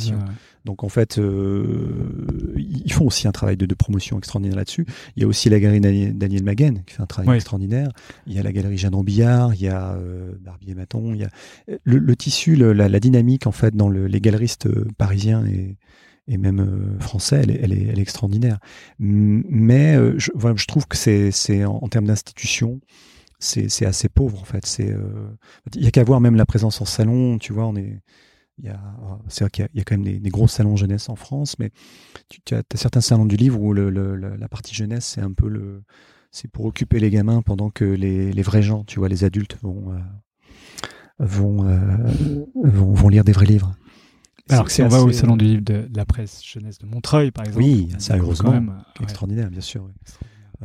Donc en fait, euh, ils font aussi un travail de, de promotion extraordinaire là-dessus. Il y a aussi la galerie Daniel, Daniel Maguen qui fait un travail extraordinaire. Il y a la galerie Jeanne Ambillard, il y a euh, Barbier Maton. Il y a le, le tissu, le- la, la dynamique en fait dans le- les galeristes euh, parisiens et, et même euh, français, elle est, elle, est, elle est extraordinaire. Mais je, voilà, je trouve que c'est en, en termes d'institution. C'est assez pauvre en fait. C'est euh, il y a qu'à voir même la présence en salon. Tu vois, on est il y a, c'est vrai qu'il y a, il y a quand même des, des gros salons jeunesse en France, mais tu, tu as, as certains salons du livre où le, le- le- la partie jeunesse, c'est un peu le, c'est pour occuper les gamins pendant que les, les vrais gens, tu vois, les adultes vont, euh, vont, euh, vont, vont lire des vrais livres. Alors que si on va au salon euh, du livre de, de la presse jeunesse de Montreuil, par exemple. Oui, ça, heureusement. quand même, euh, ouais. extraordinaire, bien sûr. ouais.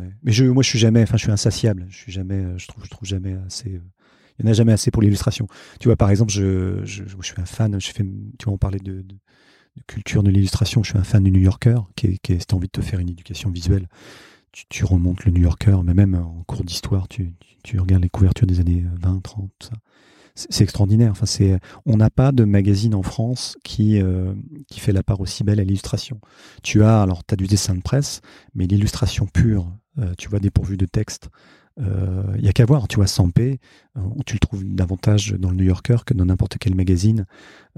Ouais. Mais je, moi, je suis jamais, enfin, je suis insatiable. Je suis jamais, euh, je trouve, je trouve jamais assez. euh, il n'y en a jamais assez pour l'illustration. Tu vois, par exemple, je, suis un fan. Tu vois, on parlait de, culture de l'illustration. Je suis un fan du New Yorker, qui est, qui si t'as envie de te faire une éducation visuelle, tu, tu remontes le New Yorker, mais même en cours d'histoire, tu, tu, tu regardes les couvertures des années 20, 30, tout ça. C'est extraordinaire. On n'a pas de magazine en France qui, euh, qui fait la part aussi belle à l'illustration. Tu as, alors, tu as du dessin de presse, mais l'illustration pure, euh, tu vois, dépourvue de texte, il y a qu'à voir. Tu vois, Sampé, euh, tu le trouves davantage dans le New Yorker que dans n'importe quel magazine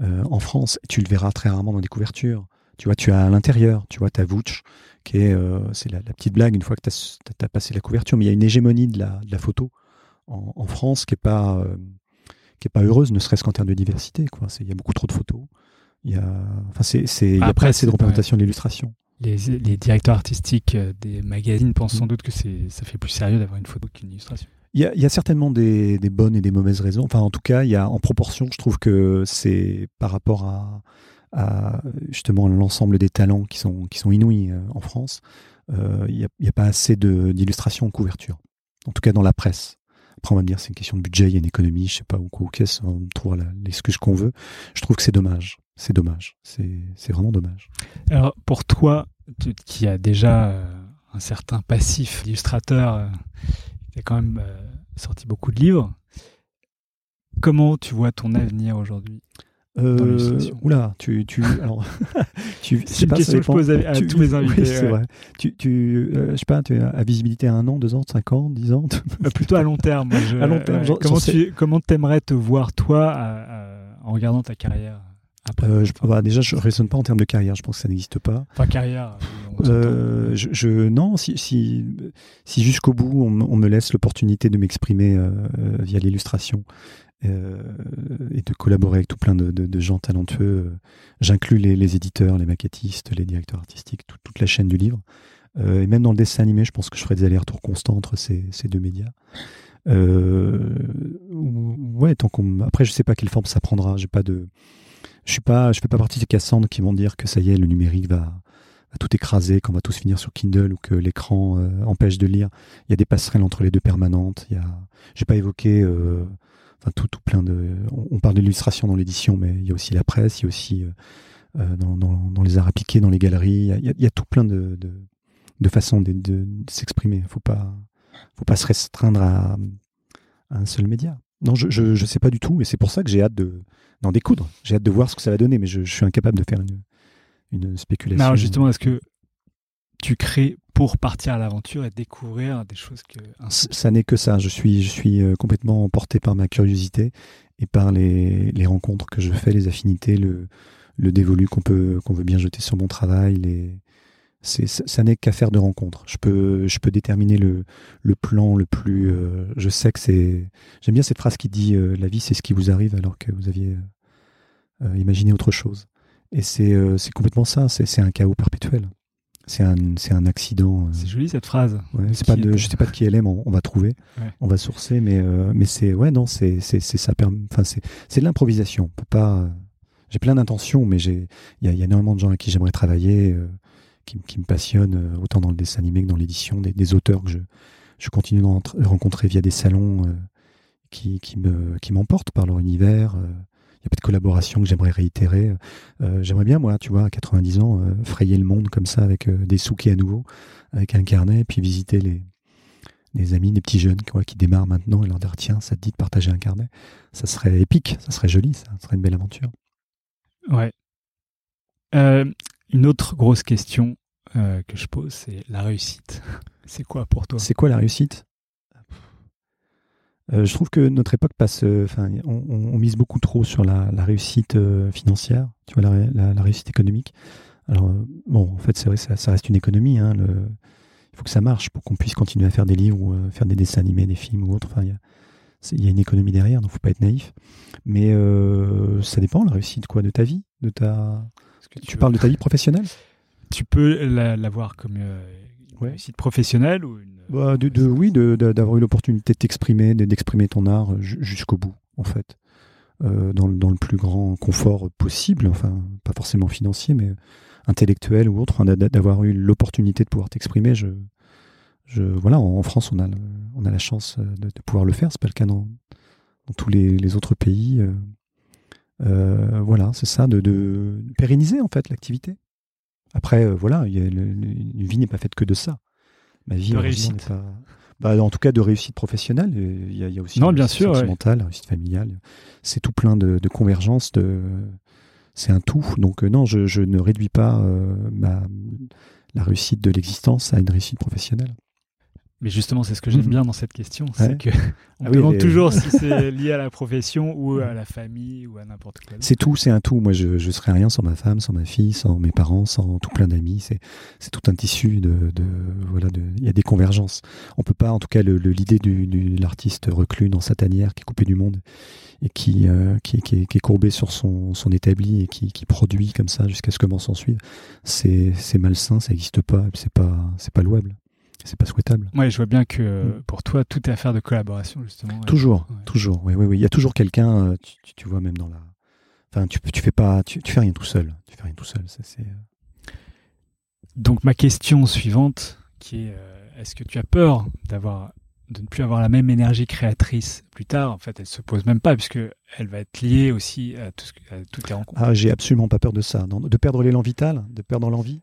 euh, en France. Tu le verras très rarement dans des couvertures. Tu vois, tu as à l'intérieur, tu vois, ta Vouch, qui est, euh, c'est la, la petite blague une fois que tu as, passé la couverture, mais il y a une hégémonie de la, de la photo en, en France qui est pas, euh, qui est pas heureuse, ne serait-ce qu'en termes de diversité. Quoi. C'est- Il y a beaucoup trop de photos. Il y a, enfin, c'est, il y a Après, pas assez de représentation de l'illustration. Les, les directeurs artistiques euh, des magazines pensent sans doute que ça fait plus sérieux d'avoir une photo qu'une illustration. Il y, a, il y a certainement des, des bonnes et des mauvaises raisons. Enfin, en tout cas, il y a en proportion, je trouve que c'est par rapport à, à justement l'ensemble des talents qui sont, qui sont inouïs euh, en France, euh, il n'y a, pas assez d'illustrations en couverture. En tout cas, dans la presse. Après, on va me dire c'est une question de budget, il y a une économie, je sais pas, ou qu'est-ce, on trouvera l'excuse qu'on veut. Je trouve que c'est dommage. C'est dommage. C'est vraiment dommage. Alors pour toi, tu- qui a déjà euh, un certain passif d'illustrateur, euh, qui a quand même euh, sorti beaucoup de livres, comment tu vois ton avenir aujourd'hui Euh, oula, tu, tu, alors, tu, C'est une pas, question que je pose à, à Tu- tous mes invités. Oui, c'est ouais. vrai. Tu, tu, euh, je sais pas, tu as à visibilité à un an, deux ans, cinq ans, dix ans. Plutôt à long terme. je- À long terme, ouais. comment j'en sais- tu comment t'aimerais te voir toi à- à- en regardant ta carrière? Après Euh, je, bah, déjà, je raisonne pas en termes de carrière. Je pense que ça n'existe pas. Enfin, carrière. s'entend. Euh, je, je- non, si, si, si jusqu'au bout on, me- on me laisse l'opportunité de m'exprimer euh, euh, via l'illustration euh, et de collaborer avec tout plein de, de- de gens talentueux, euh, j'inclus les, les éditeurs, les maquettistes, les directeurs artistiques, tout- toute la chaîne du livre. Euh, et même dans le dessin animé, je pense que je ferai des allers-retours constants entre ces, ces deux médias. Euh, ouais, tant qu'on. Après, je sais pas quelle forme ça prendra. J'ai pas de. Je suis pas. Je fais pas partie des Cassandres qui vont dire que ça y est, le numérique va, tout écraser, qu'on va tous finir sur Kindle ou que l'écran euh, empêche de lire. Il y a des passerelles entre les deux permanentes. Il y a. J'ai pas évoqué. euh, Enfin, tout, tout plein de. On, parle de l'illustration dans l'édition, mais il y a aussi la presse, il y a aussi euh, euh, dans, dans- dans les arts appliqués, dans les galeries. Il y a, il y a- tout plein de, de, de façons de, de- s'exprimer. Faut pas, faut pas se restreindre à un seul média. Non, je, je, je sais pas du tout, et c'est pour ça que j'ai hâte de d'en découdre. J'ai hâte de voir ce que ça va donner, mais je, je suis incapable de faire une, une spéculation. Non, justement, est-ce que tu crées pour partir à l'aventure et découvrir des choses que ça n'est que ça. Je suis, je suis euh, complètement emporté par ma curiosité et par les, les rencontres que je fais, les affinités, le, le dévolu qu'on peut, qu'on veut bien jeter sur mon travail. Les, ça, ça n'est qu'affaire de rencontres. Je peux, je peux déterminer le, le plan le plus. euh, je sais que c'est. J'aime bien cette phrase qui dit euh, la vie, c'est ce qui vous arrive alors que vous aviez euh, imaginé autre chose. Et c'est, c'est complètement ça. C'est, c'est un chaos perpétuel. C'est un, c'est un accident. C'est joli cette phrase. Ouais, De pas de, je sais pas de qui elle est, mais on, on va trouver, Ouais. on va sourcer, mais mais c'est ouais non c'est c'est c'est ça enfin c'est c'est de l'improvisation. On peut pas. j'ai plein d'intentions, mais j'ai il y y a énormément de gens avec qui j'aimerais travailler, qui, me passionnent euh, autant dans le dessin animé que dans l'édition, des, des auteurs que je je continue de rencontrer via des salons euh, qui qui me qui m'emportent par leur univers. euh, il y a pas de collaboration que j'aimerais réitérer. J'aimerais bien, moi, tu vois, à 90 ans, frayer le monde comme ça avec des souquets à nouveau, avec un carnet, puis visiter les, les amis, des petits jeunes quoi, qui démarrent maintenant et leur dire tiens, ça te dit de partager un carnet? Ça serait épique, ça serait joli, ça, serait une belle aventure. Ouais. Une autre grosse question euh, que je pose, c'est la réussite. C'est quoi pour toi? C'est quoi la réussite? Euh, Je trouve que notre époque passe, euh, enfin, on, mise beaucoup trop sur la, réussite financière, tu vois, la, ré- la- la réussite économique. Alors, bon, en fait, c'est vrai, ça, reste une économie. Hein, il faut que ça marche pour qu'on puisse continuer à faire des livres ou faire des dessins animés, des films ou autre. Enfin, il y a, une économie derrière, donc faut pas être naïf. Mais ça dépend, la réussite, quoi, de ta vie, de ta. Que Tu parles de ta vie professionnelle Tu peux la, la comme euh, une Ouais. professionnelle ou une. Bah, de, de- oui, d'avoir eu l'opportunité de t'exprimer, de- d'exprimer ton art ju- jusqu'au bout, en fait. Euh, dans, le- dans le plus grand confort possible, enfin, pas forcément financier, mais intellectuel ou autre, d'a- d'avoir eu l'opportunité de pouvoir t'exprimer. Je, je, voilà, en, France, on a, le- on a la chance euh, de, de pouvoir le faire, c'est pas le cas dans, dans tous les, les autres pays. euh. Euh, voilà, c'est ça, de, de pérenniser, en fait, l'activité. Après, euh, voilà, il y a le- le- une vie n'est pas faite que de ça. Ma vie, De réussite. pas. Bah, en tout cas, de réussite professionnelle. Il y a, il y a aussi Non, la bien réussite sûr, sentimentale, la réussite familiale. C'est tout plein de, de convergences. De... C'est un tout. Donc, euh, non, je, je ne réduis pas euh, ma, la réussite de l'existence à une réussite professionnelle. Mais justement, c'est ce que j'aime bien dans cette question, Ouais. c'est que on Ah oui, demande les- toujours si c'est lié à la profession ou à la famille ou à n'importe quoi. C'est tout, c'est un tout. Moi, je ne serais rien sans ma femme, sans ma fille, sans mes parents, sans tout plein d'amis. C'est c'est tout un tissu de, de voilà. de- Il y a des convergences. On peut pas, en tout cas, le- le- l'idée du, du- de l'artiste reclus dans sa tanière, qui est coupé du monde et qui euh, qui, qui est, qui est courbé sur son, son établi et qui, qui produit comme ça jusqu'à ce que m'en s'en suive. C'est c'est malsain, ça n'existe pas. C'est pas c'est pas louable. C'est pas souhaitable. Ouais, je vois bien que euh, Mm. pour toi, tout est affaire de collaboration, justement. Toujours, Ouais. toujours. Oui, oui, oui. Il y a toujours quelqu'un. euh, Tu, tu- tu vois même dans la. Enfin, tu, tu fais pas, tu, tu fais rien tout seul. Tu fais rien tout seul. Ça, c'est. euh, Donc ma question suivante, qui est est-ce que tu as peur d'avoir de ne plus avoir la même énergie créatrice plus tard? En fait, elle se pose même pas puisque elle va être liée aussi à, tout ce que- à toutes les rencontres. Ah, j'ai absolument pas peur de ça. De perdre l'élan vital, de perdre l'envie.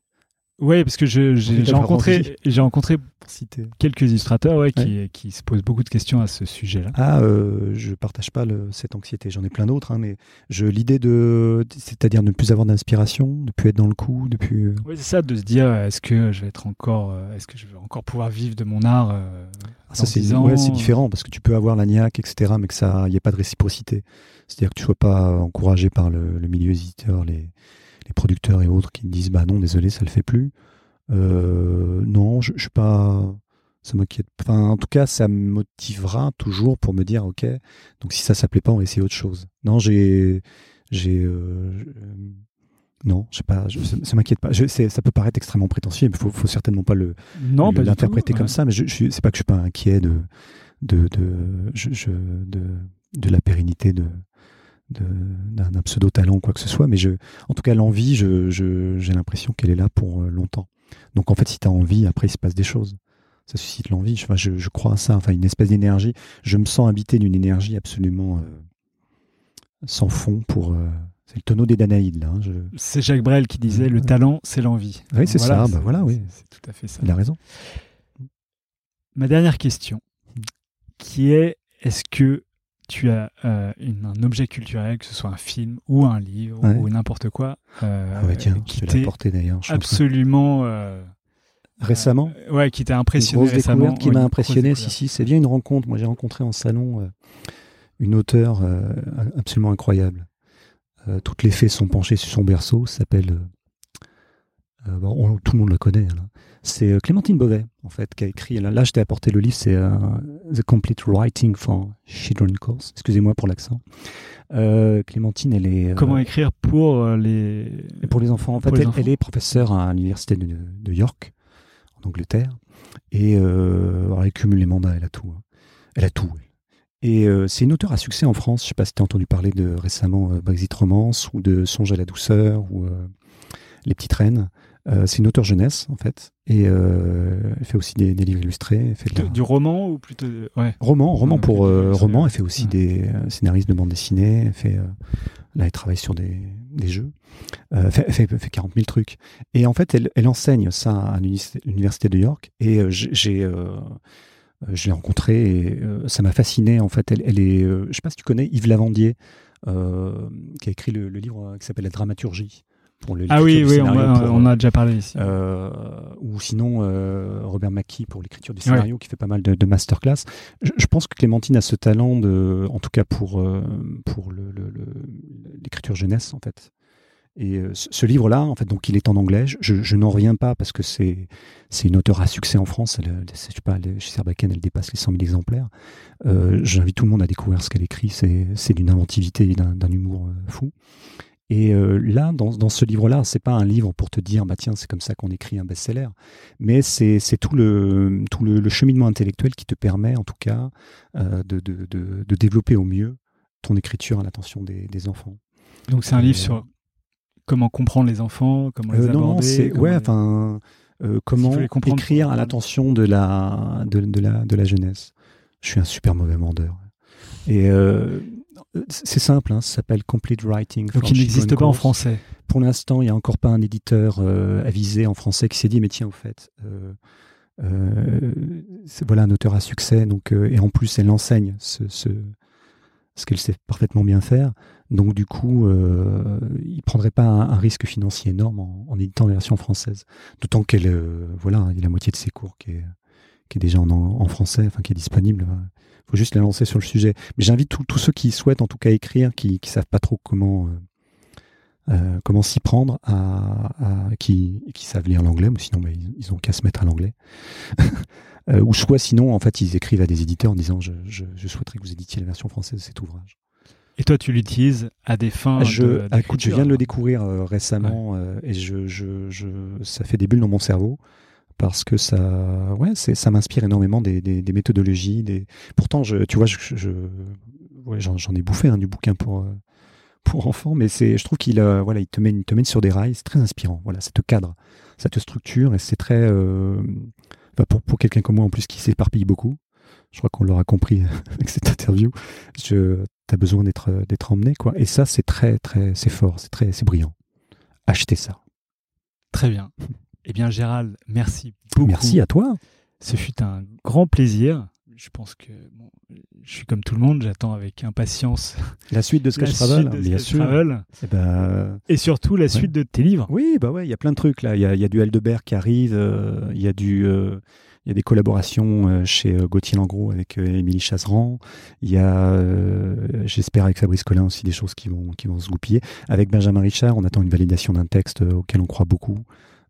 Oui, parce que j'ai rencontré j'ai rencontré Pour citer. quelques illustrateurs ouais, qui, qui se posent beaucoup de questions à ce sujet-là. Ah, euh, je partage pas le- cette anxiété. J'en ai plein d'autres, hein, mais je l'idée de, c'est-à-dire de ne plus avoir d'inspiration, de ne plus être dans le coup, de plus. euh, Oui, c'est ça, de se dire est-ce que je vais être encore, euh, est-ce que je vais encore pouvoir vivre de mon art euh, Ah, ça c'est 10 ans ouais, différent parce que tu peux avoir la niaque, etc., mais que ça, il n'y a pas de réciprocité. C'est-à-dire que tu sois pas encouragé par le, le milieu éditeur, les, les producteurs et autres qui disent bah non, désolé, ça le fait plus. Euh, non, je, je suis pas. Ça m'inquiète. Enfin, en tout cas, ça me motivera toujours pour me dire ok. Donc si ça s'appelait pas, on va essayer autre chose. Non, j'ai, j'ai. euh, non, je sais pas. Je, ça, ça m'inquiète pas. Je, ça peut paraître extrêmement prétentieux, mais faut, faut certainement pas le, Non, le- l'interpréter comme ouais. ça, mais je, je c'est pas que je suis pas inquiet de de de de, de la pérennité de- d'un pseudo talent ou quoi que ce soit, mais je en tout cas l'envie, je, je- j'ai l'impression qu'elle est là pour euh, longtemps. Donc en fait, si tu as envie, après il se passe des choses. Ça suscite l'envie. Je, enfin, je, je crois à ça. Enfin, une espèce d'énergie. Je me sens habité d'une énergie absolument euh, sans fond pour. euh, c'est le tonneau des Danaïdes là. hein, je- C'est Jacques Brel qui disait le talent, c'est l'envie. Oui, c'est ça, bah voilà, oui. C'est c'est tout à fait ça. Il a raison. Ma dernière question, qui est est-ce que tu as euh, une- un objet culturel, que ce soit un film ou un livre Ouais. ou n'importe quoi, euh, Ah ouais, tiens, qui t'est d'ailleurs. absolument euh, Récemment. euh, ouais, qui t'a Une impressionné grosse récemment découverte qui m'a une impressionné. grosse Si, si, c'est bien une rencontre. Moi, j'ai rencontré en salon une auteure absolument incroyable. Toutes les fées sont penchées sur son berceau. S'appelle. bon, on- tout le monde la connaît. là. C'est euh, Clémentine Beauvais, en fait, qui a écrit. Là, là, je t'ai apporté le livre. C'est euh, The Complete Writing for Children Course. Excusez-moi pour l'accent. Euh, Clémentine, elle est. euh, Comment écrire pour les pour les enfants, en fait, elle, est professeure à l'université de, de York, en Angleterre. Et alors, elle cumule les mandats, elle a tout. hein. Elle a tout. Et c'est une auteure à succès en France. Je sais pas si tu as entendu parler de récemment Brexit Romance ou de Songe à la douceur ou Les Petites Reines. Euh, c'est une auteure jeunesse, en fait. Et euh, elle fait aussi des, des livres illustrés. Elle fait de de- la- du roman ou plutôt ouais Roman, roman Ouais, pour euh, roman. Elle fait aussi Ouais. des scénaristes de bande dessinée. Elle fait, là, elle travaille sur des, des jeux. Elle, fait, elle, fait, elle fait 40 000 trucs. Et en fait, elle, elle enseigne ça à l'université de York. Et j'ai, je l'ai rencontrée et ça m'a fasciné. En fait, elle, elle est, je sais pas si tu connais Yves Lavandier, qui a écrit le, le livre qui s'appelle La dramaturgie. Pour le Ah oui, oui, on, pour, on a déjà parlé ici. euh, ou sinon euh, Robert Mackie pour l'écriture du scénario qui fait pas mal de, de masterclass. Je, je pense que Clémentine a ce talent de, en tout cas pour euh, pour le- le- le- l'écriture jeunesse en fait. Et euh, ce, livre-là, en fait, donc il est en anglais. Je, je n'en reviens pas parce que c'est c'est une auteure à succès en France. Elle, je sais pas, elle- chez Sarbacane, elle dépasse les 100 000 exemplaires. Euh, J'invite tout le monde à découvrir ce qu'elle écrit. C'est d'une inventivité et d'un humour euh, fou. Et euh, là, dans, dans ce livre-là, c'est pas un livre pour te dire, bah tiens, c'est comme ça qu'on écrit un best-seller, mais c'est tout le tout le, le cheminement intellectuel qui te permet, en tout cas, euh, de, de, de, de développer au mieux ton écriture à l'attention des, des enfants. Donc c'est un euh, livre sur comment comprendre les enfants, comment les Euh, non, aborder. c'est comment ouais, enfin, euh, écrire à l'attention de la de, de la de la jeunesse. Je suis un super mauvais vendeur. Et euh, c'est simple, hein, ça s'appelle Complete Writing. Donc for il n'existe pas en français. Pour l'instant, il n'y a encore pas un éditeur euh, avisé en français qui s'est dit, mais tiens, au fait, euh, voilà un auteur à succès, donc, et en plus, elle enseigne ce, ce, ce qu'elle sait parfaitement bien faire. Donc, du coup, euh, il ne prendrait pas un, un risque financier énorme en, en éditant la version française. D'autant qu'elle, euh, voilà, il y a la moitié de ses cours qui est, qui est déjà en, en français, enfin qui est disponible. Il faut juste la lancer sur le sujet. Mais j'invite tous ceux qui souhaitent en tout cas écrire, qui ne savent pas trop comment euh, comment s'y prendre, à, qui, qui savent lire l'anglais, ou sinon bah, ils, ont qu'à se mettre à l'anglais. euh, ou soit sinon, en fait, ils écrivent à des éditeurs en disant je, je, je souhaiterais que vous éditiez la version française de cet ouvrage. Et toi, tu l'utilises à des fins je, de, ah, écoute, je viens de le découvrir euh, récemment euh, et je, ça fait des bulles dans mon cerveau parce que ça, ouais, ça m'inspire énormément des, des, des méthodologies. Des... Pourtant, je, tu vois, je, je ouais, j'en, ai bouffé hein, du bouquin pour euh, pour enfants, mais je trouve qu'il, euh, voilà, il te mène, il te mène sur des rails. C'est très inspirant. Voilà, ça te cadre, ça te structure et c'est très, euh, bah, pour pour quelqu'un comme moi en plus qui s'éparpille beaucoup. Je crois qu'on l'aura compris avec cette interview. Je, t'as besoin d'être d'être emmené quoi. Et ça, c'est très très, c'est fort, c'est brillant. Achetez ça. Très bien. Eh bien, Gérald, merci beaucoup. Merci à toi. Ce fut un grand plaisir. Je pense que bon, je suis comme tout le monde, j'attends avec impatience La suite de Sketch la Travel, suite de bien sûr. Travel. Eh ben, et surtout la suite de tes livres. Oui, bah ouais, il y a plein de trucs là. Il y a, il y a du Aldebert qui arrive, euh, il y a du, euh, il y a des collaborations euh, chez euh, Gauthier Langros avec euh, Émilie Chasseran. Il y a, euh, j'espère avec Fabrice Collin aussi des choses qui vont, qui vont se goupiller. Avec Benjamin Richard, on attend une validation d'un texte euh, auquel on croit beaucoup.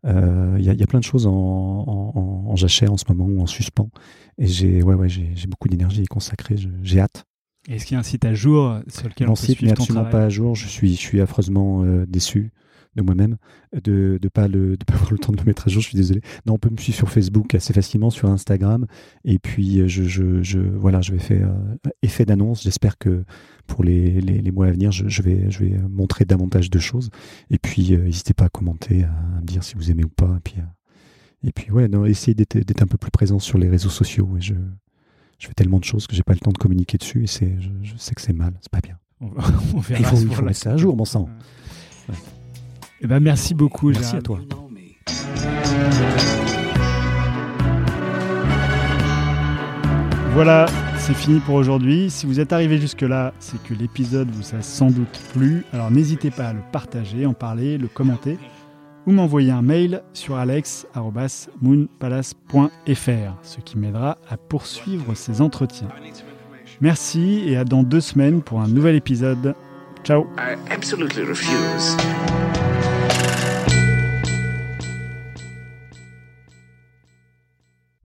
Euh, Il y, a, il y a plein de choses en, en, en, jachère en ce moment ou en suspens. Et j'ai, ouais, ouais, j'ai beaucoup d'énergie consacrée. J'ai hâte. Est-ce qu'il y a un site à jour sur lequel Mon on peut site n'est absolument pas à jour. Je suis, je suis affreusement euh, déçu de moi-même de ne pas, le, de pas avoir le temps de le mettre à jour. Je suis désolé. Non, on peut me suivre sur Facebook assez facilement, sur Instagram. Et puis, euh, je, je, je, voilà, je vais faire euh, effet d'annonce. J'espère que pour les, les, les mois à venir, je, je, vais, je vais montrer davantage de choses. Et puis, euh, n'hésitez pas à commenter, à, me dire si vous aimez ou pas. Et puis, euh, et puis ouais, non, essayez d'être un peu plus présent sur les réseaux sociaux. Et je, je fais tellement de choses que j'ai pas le temps de communiquer dessus. Et c'est, je, je sais que c'est mal, c'est pas bien. On, va- on verra Il faut, il pour faut la mettre ça à jour, bon sang. Eh ben, merci beaucoup, Merci à toi. Voilà, c'est fini pour aujourd'hui. Si vous êtes arrivé jusque-là, c'est que l'épisode vous a sans doute plu. Alors n'hésitez pas à le partager, en parler, le commenter ou m'envoyer un mail sur alex.moonpalace.fr, ce qui m'aidera à poursuivre ces entretiens. Merci et à dans deux semaines pour un nouvel épisode. Ciao